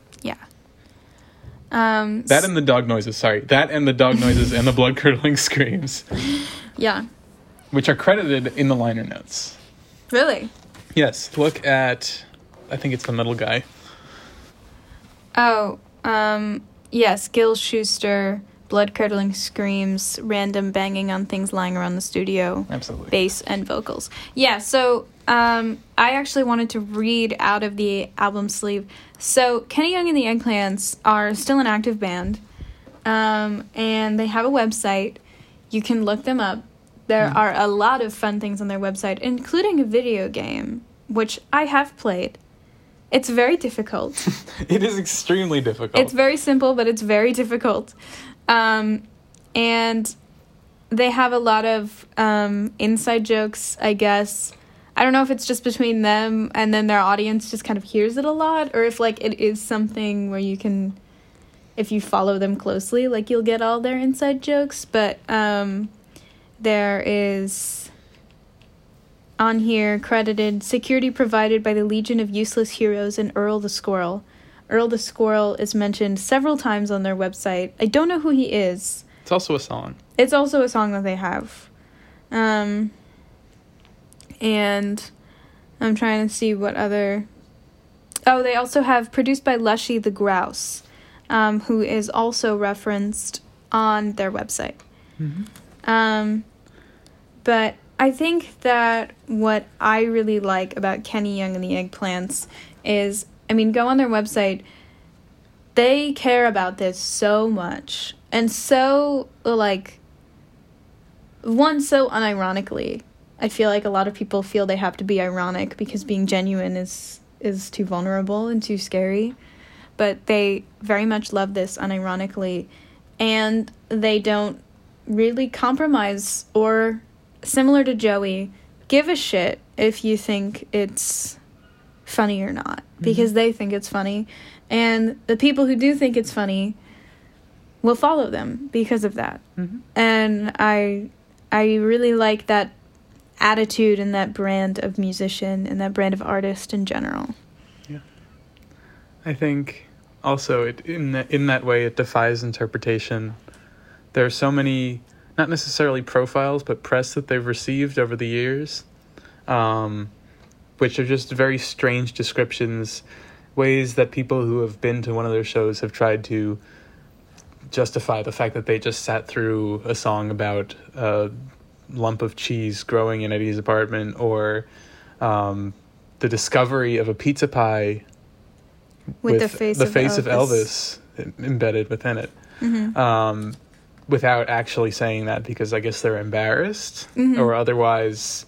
Um. that and the dog noises sorry that and the dog noises and the blood-curdling screams yeah. which are credited in the liner notes Really. yes look at i think it's the middle guy Oh. Um. Yes. Gil Schuster. Blood curdling screams. Random banging on things lying around the studio. absolutely bass and vocals. Yeah, so um, I actually wanted to read out of the album sleeve. So Kenny Young and the Eggplants are still an active band, um, and they have a website. You can look them up. There are a lot of fun things on their website, including a video game, which I have played. It's very difficult. it is extremely difficult It's very simple, but it's very difficult. Um, and they have a lot of um, inside jokes, I guess. I don't know if it's just between them and then their audience just kind of hears it a lot, or if like it is something where you can, if you follow them closely, like you'll get all their inside jokes. But um, there is on here credited security provided by the Legion of Useless Heroes and Earl the Squirrel. Earl the Squirrel is mentioned several times on their website. I don't know who he is. it's also a song It's also a song that they have. Um and I'm trying to see what other Oh, they also have produced by Lushy the Grouse, um, who is also referenced on their website. Um, but I think that what I really like about Kenny Young and the Eggplants is, I mean, go on their website. They care about this so much and so like one so unironically. I feel like a lot of people feel they have to be ironic because being genuine is is too vulnerable and too scary. But they very much love this unironically. And they don't really compromise or similar to Joey, give a shit if you think it's funny or not. Mm-hmm. Because they think it's funny. And the people who do think it's funny will follow them because of that. Mm-hmm. And I I really like that attitude and that brand of musician and that brand of artist in general. Yeah. I think also it in that, in that way it defies interpretation. There are so many, not necessarily profiles, but press that they've received over the years, um, which are just very strange descriptions, ways that people who have been to one of their shows have tried to justify the fact that they just sat through a song about a lump of cheese growing in Eddie's apartment or um, the discovery of a pizza pie With, the face the of face Elvis. of Elvis embedded within it, Mm-hmm. um, without actually saying that because I guess they're embarrassed Mm-hmm. or otherwise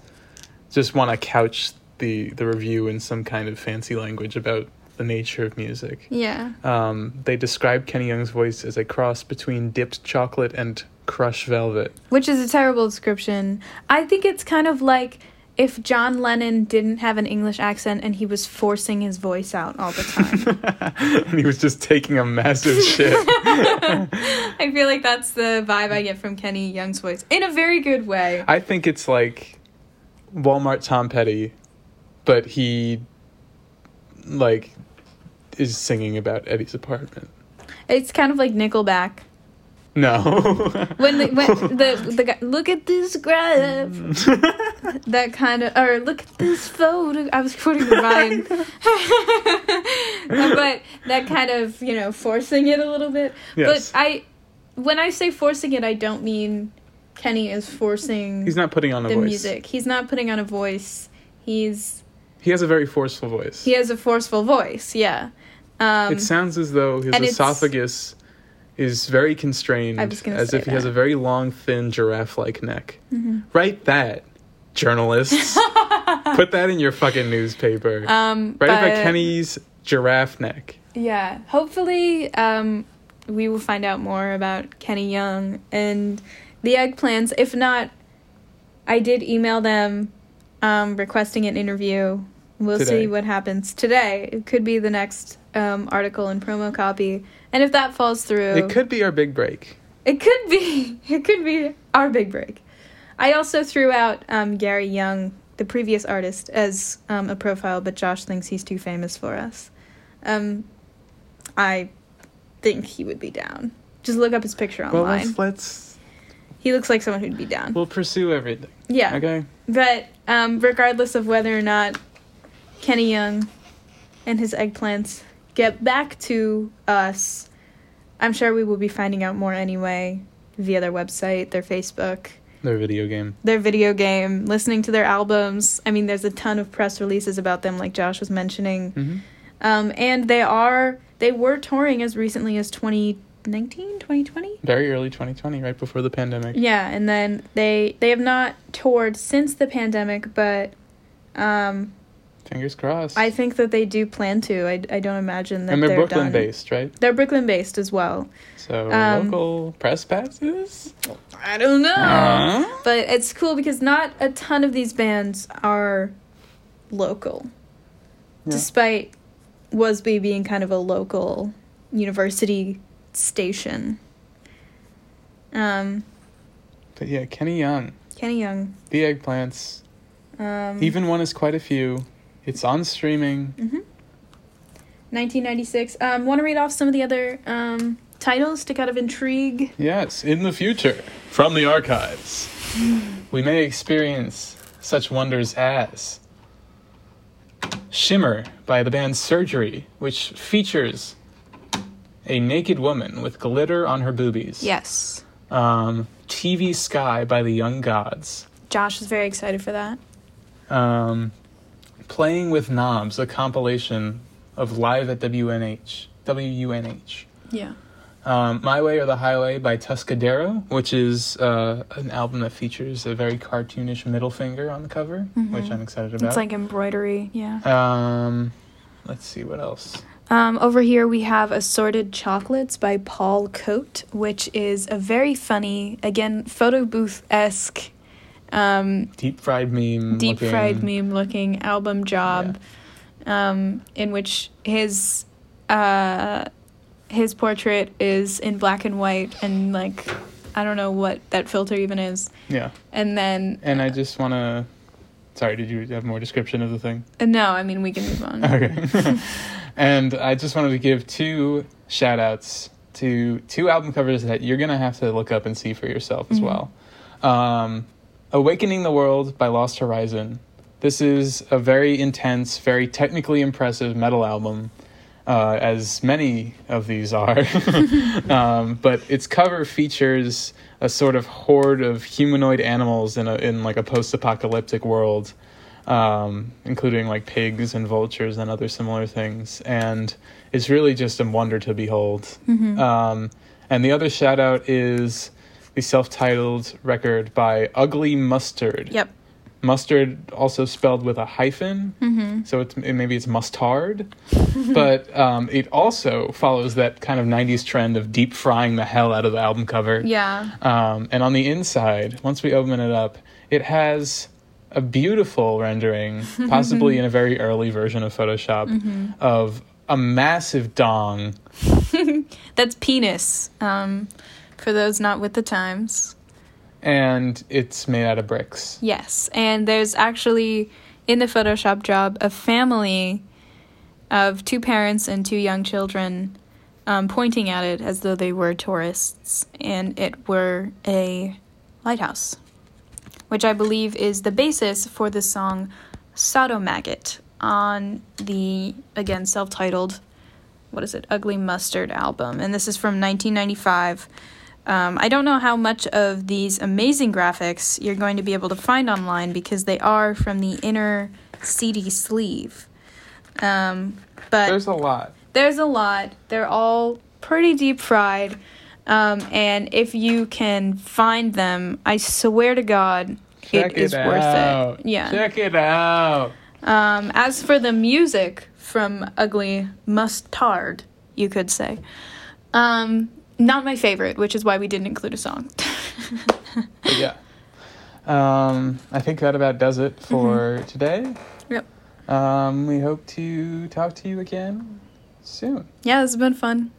just want to couch the the review in some kind of fancy language about the nature of music. Yeah. Um, they describe Kenny Young's voice as a cross between dipped chocolate and crushed velvet. Which is a terrible description. I think it's kind of like if John Lennon didn't have an English accent and he was forcing his voice out all the time. and he was just taking a massive shit. I feel like that's the vibe I get from Kenny Young's voice in a very good way. I think it's like Walmart Tom Petty, but he like is singing about Eddie's apartment. It's kind of like Nickelback. No. When the when the the guy look at this graph, that kind of or look at this photo. I was quoting Ryan, but that kind of you know forcing it a little bit. Yes. But I, when I say forcing it, I don't mean Kenny is forcing He's not putting on a the voice. music. He's not putting on a voice. He's He has a very forceful voice. he has a forceful voice. Yeah. Um, it sounds as though his esophagus is very constrained, I was gonna as if he has a very long, thin, giraffe-like neck. Mm-hmm. Write that, journalists. Put that in your fucking newspaper. um, Write about but- Kenny's giraffe neck. Yeah, hopefully um, we will find out more about Kenny Young and the eggplants. If not, I did email them um, requesting an interview. We'll Today. see what happens today. It could be the next um, article and promo copy, and if that falls through, It could be our big break. it could be it could be our big break. I also threw out um, Gary Young, the previous artist, as um, a profile, but Josh thinks he's too famous for us. Um, I think he would be down. Just look up his picture Well, online. let's, let's he looks like someone who'd be down. we'll pursue everything. yeah, Okay. but um, regardless of whether or not Kenny Young and his eggplants get back to us, I'm sure we will be finding out more anyway via their website, their Facebook, Their video game. their video game, listening to their albums. I mean, there's a ton of press releases about them, like Josh was mentioning. hmm Um, and they are they were touring as recently as 2019, 2020. Very early 2020, right before the pandemic. Yeah, and then they they have not toured since the pandemic, but um, Fingers crossed. I think that they do plan to. I, I don't imagine that and they're, they're Brooklyn done. based, right? They're Brooklyn based as well. So Um, local press passes. I don't know. Huh? But it's cool because not a ton of these bands are local. Yeah. Despite WUSB being kind of a local university station. Um, But yeah, Kenny Young, Kenny Young. the Eggplants. Um, Even one is quite a few. It's on streaming. 1996. Um, Want to read off some of the other um, titles to kind of intrigue? Yes, in the future, from the archives, we may experience such wonders as Shimmer by the band Surgery, which features a naked woman with glitter on her boobies. Yes. Um, TV Sky by the Young Gods. Josh is very excited for that. Um, Playing with Knobs, a compilation of Live at WNH. WUNH. Yeah. Um, My Way or the Highway by Tuscadero, which is uh, an album that features a very cartoonish middle finger on the cover, which I'm excited about. It's like embroidery. Yeah. um, let's see what else. Um, over here we have Assorted Chocolates by Paul Cote, which is a very funny, again, photo booth esque, um, Deep fried meme. deep looking- fried meme looking album job, um, in which his uh, his portrait is in black and white and like I don't know what that filter even is, Yeah, and then and I just want to. Sorry, did you have more description of the thing? uh, no, I mean we can move on. Okay. and I just wanted to give two shout outs to two album covers that you're going to have to look up and see for yourself as well. Um, Awakening the World by Lost Horizon. This is a very intense, very technically impressive metal album, uh, as many of these are. um, but its cover features a sort of horde of humanoid animals in a in like a post-apocalyptic world um, including like pigs and vultures and other similar things. And it's really just a wonder to behold. Um, and the other shout out is the self titled record by Ugly Mustard. Yep. Mustard also spelled with a hyphen, Mm-hmm. so it's it, maybe it's mustard, but um, it also follows that kind of '90s trend of deep frying the hell out of the album cover. Yeah. Um, and on the inside, once we open it up, it has a beautiful rendering, possibly in a very early version of Photoshop, of a massive dong. That's penis. Um, for those not with the times. And it's made out of bricks. Yes, and there's actually in the Photoshop job a family of two parents and two young children um, pointing at it as though they were tourists, and it were a lighthouse, which I believe is the basis for the song "Sodo Maggot" on the again self-titled, what is it, Ugly Mustard album, and this is from 1995. Um, I don't know how much of these amazing graphics you're going to be able to find online because they are from the inner CD sleeve. Um, but There's a lot. there's a lot. They're all pretty deep fried. Um, and if you can find them, I swear to God, Check it is it worth it. Yeah. Check it out. Um, as for the music from Ugly Mustard, you could say, um, not my favorite, which is why we didn't include a song. Yeah. Um, I think that about does it for today. Yep. Um, we hope to talk to you again soon. yeah, this has been fun.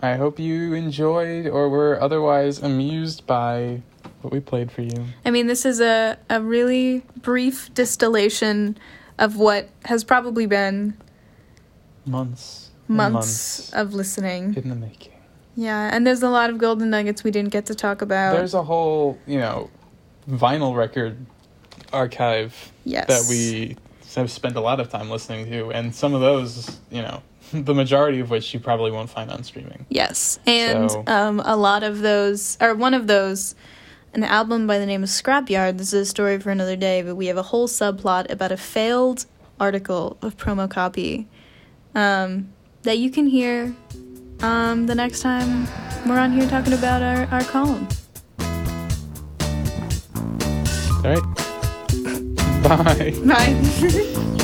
I hope you enjoyed or were otherwise amused by what we played for you. I mean, this is a, a really brief distillation of what has probably been Months. and months, of listening. in the making. Yeah, and there's a lot of golden nuggets we didn't get to talk about. There's a whole, you know, vinyl record archive yes. that we have spent a lot of time listening to, and some of those, you know, the majority of which you probably won't find on streaming. Yes, and So- um, a lot of those, or one of those, an album by the name of Scrapyard. This is a story for another day, but we have a whole subplot about a failed article of promo copy um, that you can hear um, the next time we're on here talking about our, our column. All right. Bye. Bye.